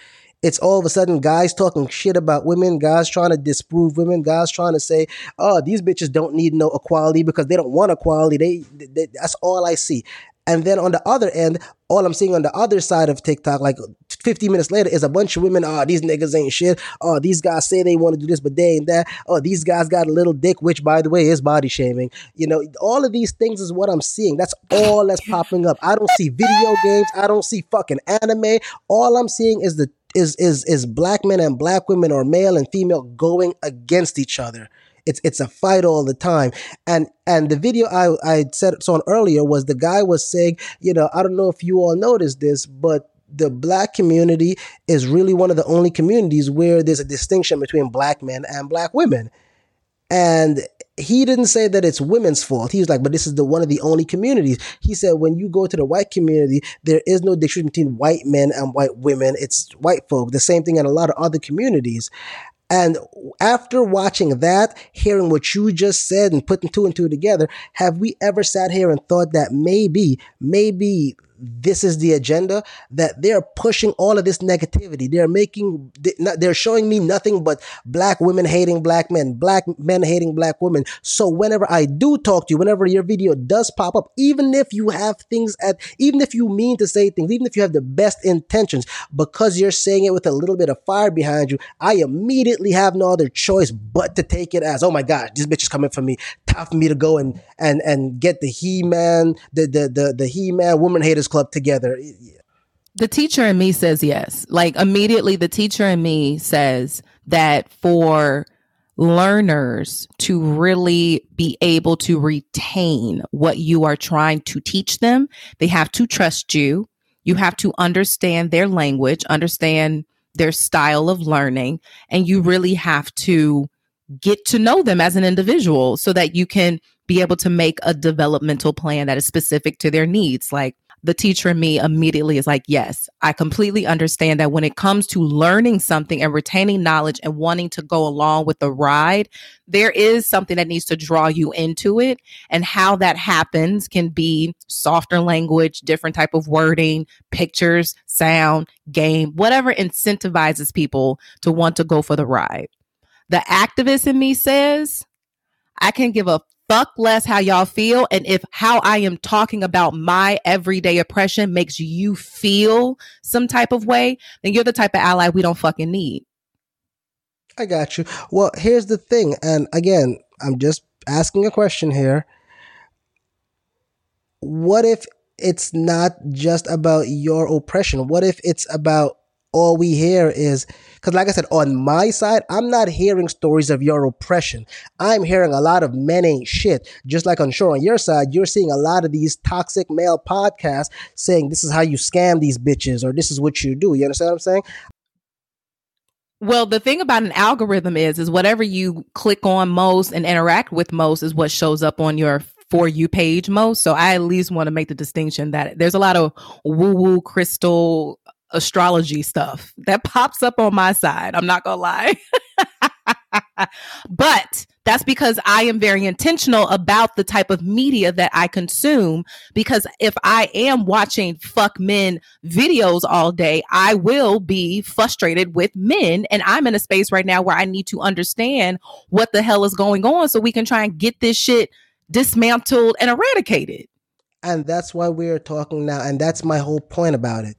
It's all of a sudden guys talking shit about women, guys trying to disprove women, guys trying to say, "Oh, these bitches don't need no equality because they don't want equality." They, they that's all I see. And then on the other end, all I'm seeing on the other side of TikTok, like 50 minutes later, is a bunch of women. Oh, these niggas ain't shit. Oh, these guys say they want to do this, but they ain't that. Oh, these guys got a little dick, which by the way is body shaming. You know, all of these things is what I'm seeing. That's all that's popping up. I don't see video games. I don't see fucking anime. All I'm seeing is the is is is black men and black women or male and female going against each other. It's it's a fight all the time. And and the video I I said on earlier was the guy was saying, you know, I don't know if you all noticed this, but the black community is really one of the only communities where there's a distinction between black men and black women. And he didn't say that it's women's fault. He was like, but this is the one of the only communities. He said when you go to the white community, there is no distinction between white men and white women. It's white folk. The same thing in a lot of other communities. And after watching that, hearing what you just said and putting two and two together, have we ever sat here and thought that maybe, maybe this is the agenda that they're pushing all of this negativity. They're making, they're showing me nothing but black women hating black men, black men hating black women. So whenever I do talk to you, whenever your video does pop up, even if you have things at, even if you mean to say things, even if you have the best intentions, because you're saying it with a little bit of fire behind you, I immediately have no other choice but to take it as, oh my God, this bitch is coming for me. Time for me to go and, and, and get the He-Man, the, the, the, the He-Man woman haters Club together. The teacher in me says yes. Like immediately, the teacher in me says that for learners to really be able to retain what you are trying to teach them, they have to trust you. You have to understand their language, understand their style of learning, and you really have to get to know them as an individual so that you can be able to make a developmental plan that is specific to their needs. Like the teacher in me immediately is like, yes, I completely understand that when it comes to learning something and retaining knowledge and wanting to go along with the ride, there is something that needs to draw you into it. And how that happens can be softer language, different type of wording, pictures, sound, game, whatever incentivizes people to want to go for the ride. The activist in me says, I can give a fuck less how y'all feel. And if how I am talking about my everyday oppression makes you feel some type of way, then you're the type of ally we don't fucking need. I got you. Well, here's the thing. And again, I'm just asking a question here. What if it's not just about your oppression? What if it's about all we hear is because like i said on my side i'm not hearing stories of your oppression. I'm hearing a lot of men ain't shit. Just like on sure on your side you're seeing a lot of these toxic male podcasts saying this is how you scam these bitches or this is what you do. You understand what i'm saying? Well, the thing about an algorithm is is whatever you click on most and interact with most is what shows up on your for you page most. So I at least want to make the distinction that there's a lot of woo woo crystal astrology stuff that pops up on my side. I'm not going to lie. but that's because I am very intentional about the type of media that I consume. Because if I am watching fuck men videos all day, I will be frustrated with men. And I'm in a space right now where I need to understand what the hell is going on so we can try and get this shit dismantled and eradicated. And that's why we're talking now. And that's my whole point about it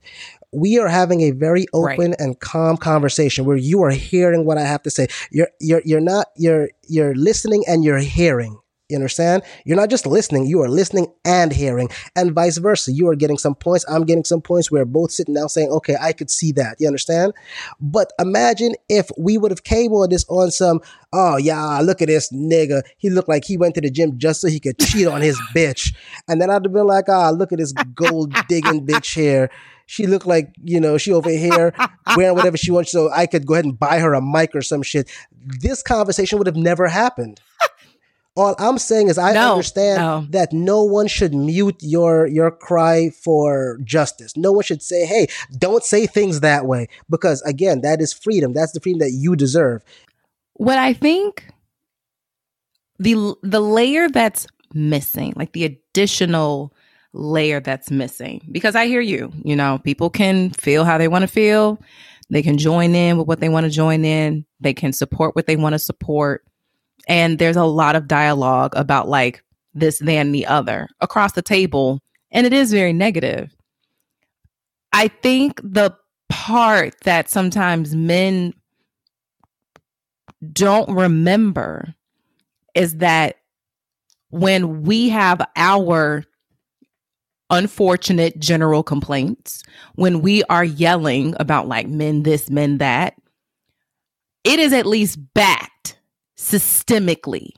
we are having a very open right. and calm conversation where you are hearing what I have to say. You're you're you're not you're you're listening and you're hearing. You understand? You're not just listening, you are listening and hearing, and vice versa. You are getting some points, I'm getting some points. We're both sitting down saying, okay, I could see that. You understand? But imagine if we would have cabled this on some, oh, yeah, look at this nigga. He looked like he went to the gym just so he could cheat on his bitch. And then I'd have been like, ah, oh, look at this gold digging bitch here she looked like you know she over here wearing whatever she wants so i could go ahead and buy her a mic or some shit. This conversation would have never happened. All i'm saying is i no, understand no. that no one should mute your your cry for justice. No one should say hey don't say things that way because again that is freedom. That's the freedom that you deserve. What i think the the layer that's missing like the additional layer that's missing because I hear you. You know, people can feel how they want to feel. They can join in with what they want to join in. They can support what they want to support. And there's a lot of dialogue about like this, than the other across the table. And it is very negative. I think the part that sometimes men don't remember is that when we have our unfortunate general complaints, when we are yelling about like men this, men that, it is at least backed systemically,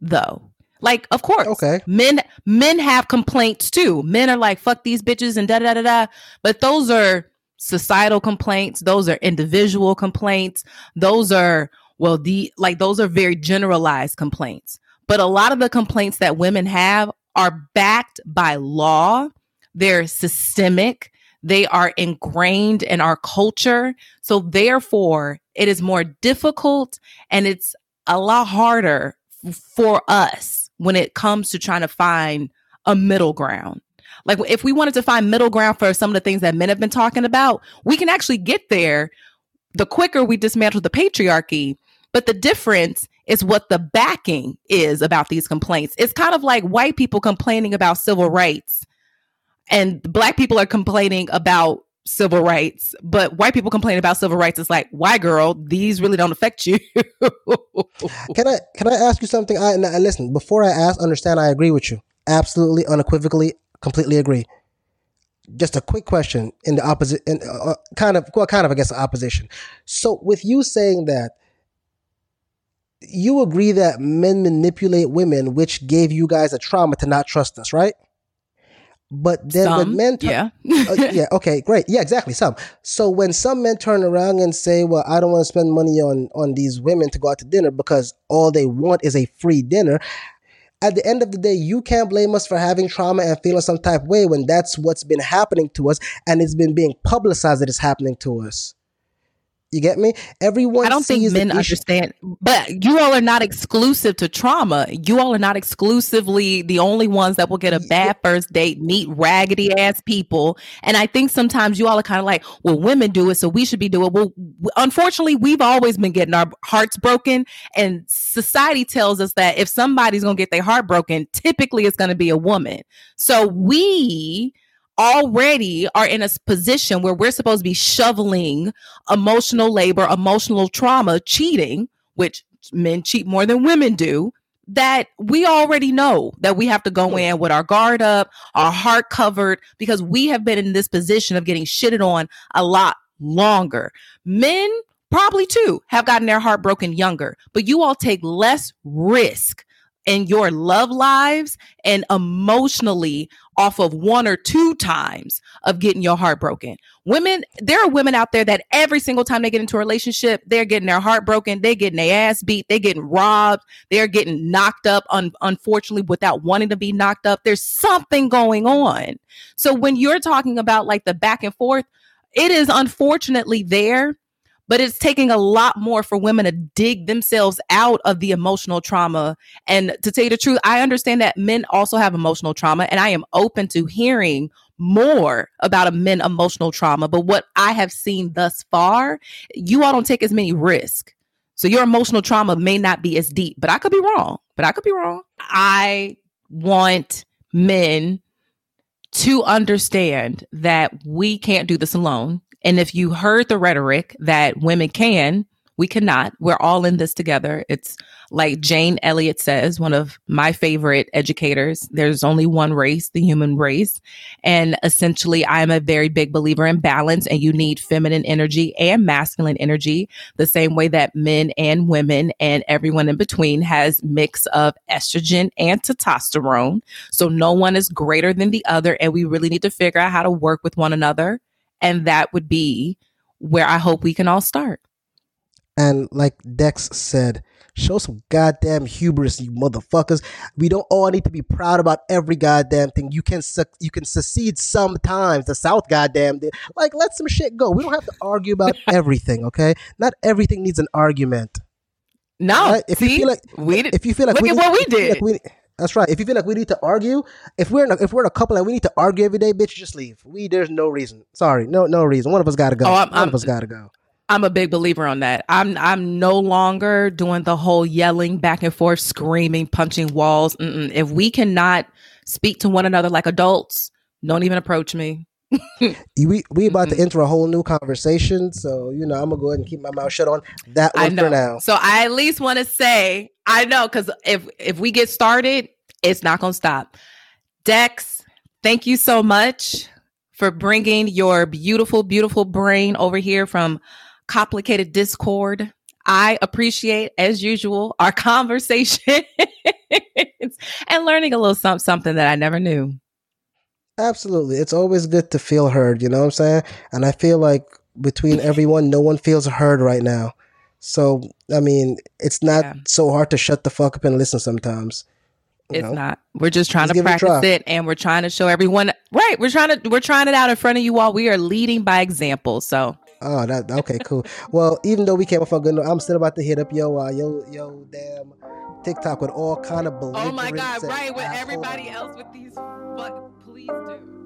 though. Like, of course, okay. Men men have complaints too. Men are like, fuck these bitches and da da da da. But those are societal complaints, those are individual complaints, those are well, the like those are very generalized complaints. But a lot of the complaints that women have are backed by law, they're systemic, they are ingrained in our culture. So, therefore, it is more difficult and it's a lot harder for us when it comes to trying to find a middle ground. Like, if we wanted to find middle ground for some of the things that men have been talking about, we can actually get there the quicker we dismantle the patriarchy. But the difference is what the backing is about these complaints. It's kind of like white people complaining about civil rights and black people are complaining about civil rights, but white people complain about civil rights. It's like, why, girl? These really don't affect you. can I can I ask you something? I listen before I ask. Understand? I agree with you. Absolutely, unequivocally, completely agree. Just a quick question in the opposite, in, uh, uh kind of, well, kind of, I guess, opposition. So, with you saying that you agree that men manipulate women, which gave you guys a trauma to not trust us, right? But then some, when men, yeah, uh, yeah, okay, great, yeah, exactly, some. So when some men turn around and say, "Well, I don't want to spend money on on these women to go out to dinner because all they want is a free dinner," at the end of the day, you can't blame us for having trauma and feeling some type of way when that's what's been happening to us and it's been being publicized that it's happening to us. You get me? Everyone. I don't think men understand, but you all are not exclusive to trauma. You all are not exclusively the only ones that will get a bad first date, meet raggedy ass people. And I think sometimes you all are kind of like, well, women do it, so we should be doing it. Well, unfortunately, we've always been getting our hearts broken. And society tells us that if somebody's going to get their heart broken, typically it's going to be a woman. So we already are in a position where we're supposed to be shoveling emotional labor, emotional trauma, cheating, which men cheat more than women do, that we already know that we have to go in with our guard up, our heart covered, because we have been in this position of getting shitted on a lot longer. Men probably too have gotten their heart broken younger, but you all take less risk in your love lives and emotionally off of one or two times of getting your heart broken. Women, there are women out there that every single time they get into a relationship, they're getting their heart broken, they're getting their ass beat, they're getting robbed, they're getting knocked up, un- unfortunately, without wanting to be knocked up. There's something going on. So when you're talking about like the back and forth, it is unfortunately there but it's taking a lot more for women to dig themselves out of the emotional trauma. And to tell you the truth, I understand that men also have emotional trauma, and I am open to hearing more about a men emotional trauma. But what I have seen thus far, you all don't take as many risks. So your emotional trauma may not be as deep, but I could be wrong. But I could be wrong. I want men to understand that we can't do this alone. And if you heard the rhetoric that women can, we cannot. We're all in this together. It's like Jane Elliott says, one of my favorite educators. There's only one race, the human race. And essentially, I'm a very big believer in balance, and you need feminine energy and masculine energy, the same way that men and women and everyone in between has mix of estrogen and testosterone. So no one is greater than the other, and we really need to figure out how to work with one another and that would be where I hope we can all start. And like Dex said, show some goddamn hubris, you motherfuckers. We don't all need to be proud about every goddamn thing. You can su- you can succeed sometimes. The South goddamn did. Like let some shit go. We don't have to argue about everything, okay? Not everything needs an argument. No, right? if see, you feel like we did, if you feel like look we at what we did. Like we, that's right. If you feel like we need to argue, if we're in a, if we're in a couple and we need to argue every day, bitch, just leave. We there's no reason. Sorry, no no reason. One of us got to go. Oh, I'm, One I'm, of us got to go. I'm a big believer on that. I'm I'm no longer doing the whole yelling back and forth, screaming, punching walls. Mm-mm. If we cannot speak to one another like adults, don't even approach me. we we about to mm-hmm. enter a whole new conversation, so you know I'm gonna go ahead and keep my mouth shut on that one for now. So I at least want to say I know because if if we get started, it's not gonna stop. Dex, thank you so much for bringing your beautiful, beautiful brain over here from complicated Discord. I appreciate, as usual, our conversation and learning a little something, something that I never knew. Absolutely. It's always good to feel heard, you know what I'm saying? And I feel like between everyone, no one feels heard right now. So, I mean, it's not yeah. so hard to shut the fuck up and listen sometimes. It's know? not. We're just trying just to practice it, and we're trying to show everyone. Right, we're trying to we're trying it out in front of you all. We are leading by example. So. Oh, that okay, cool. well, even though we came off a good note, I'm still about to hit up yo, uh, yo, yo, damn TikTok with all kind of beliefs. Oh my god! Right, with everybody else with these fuck please do.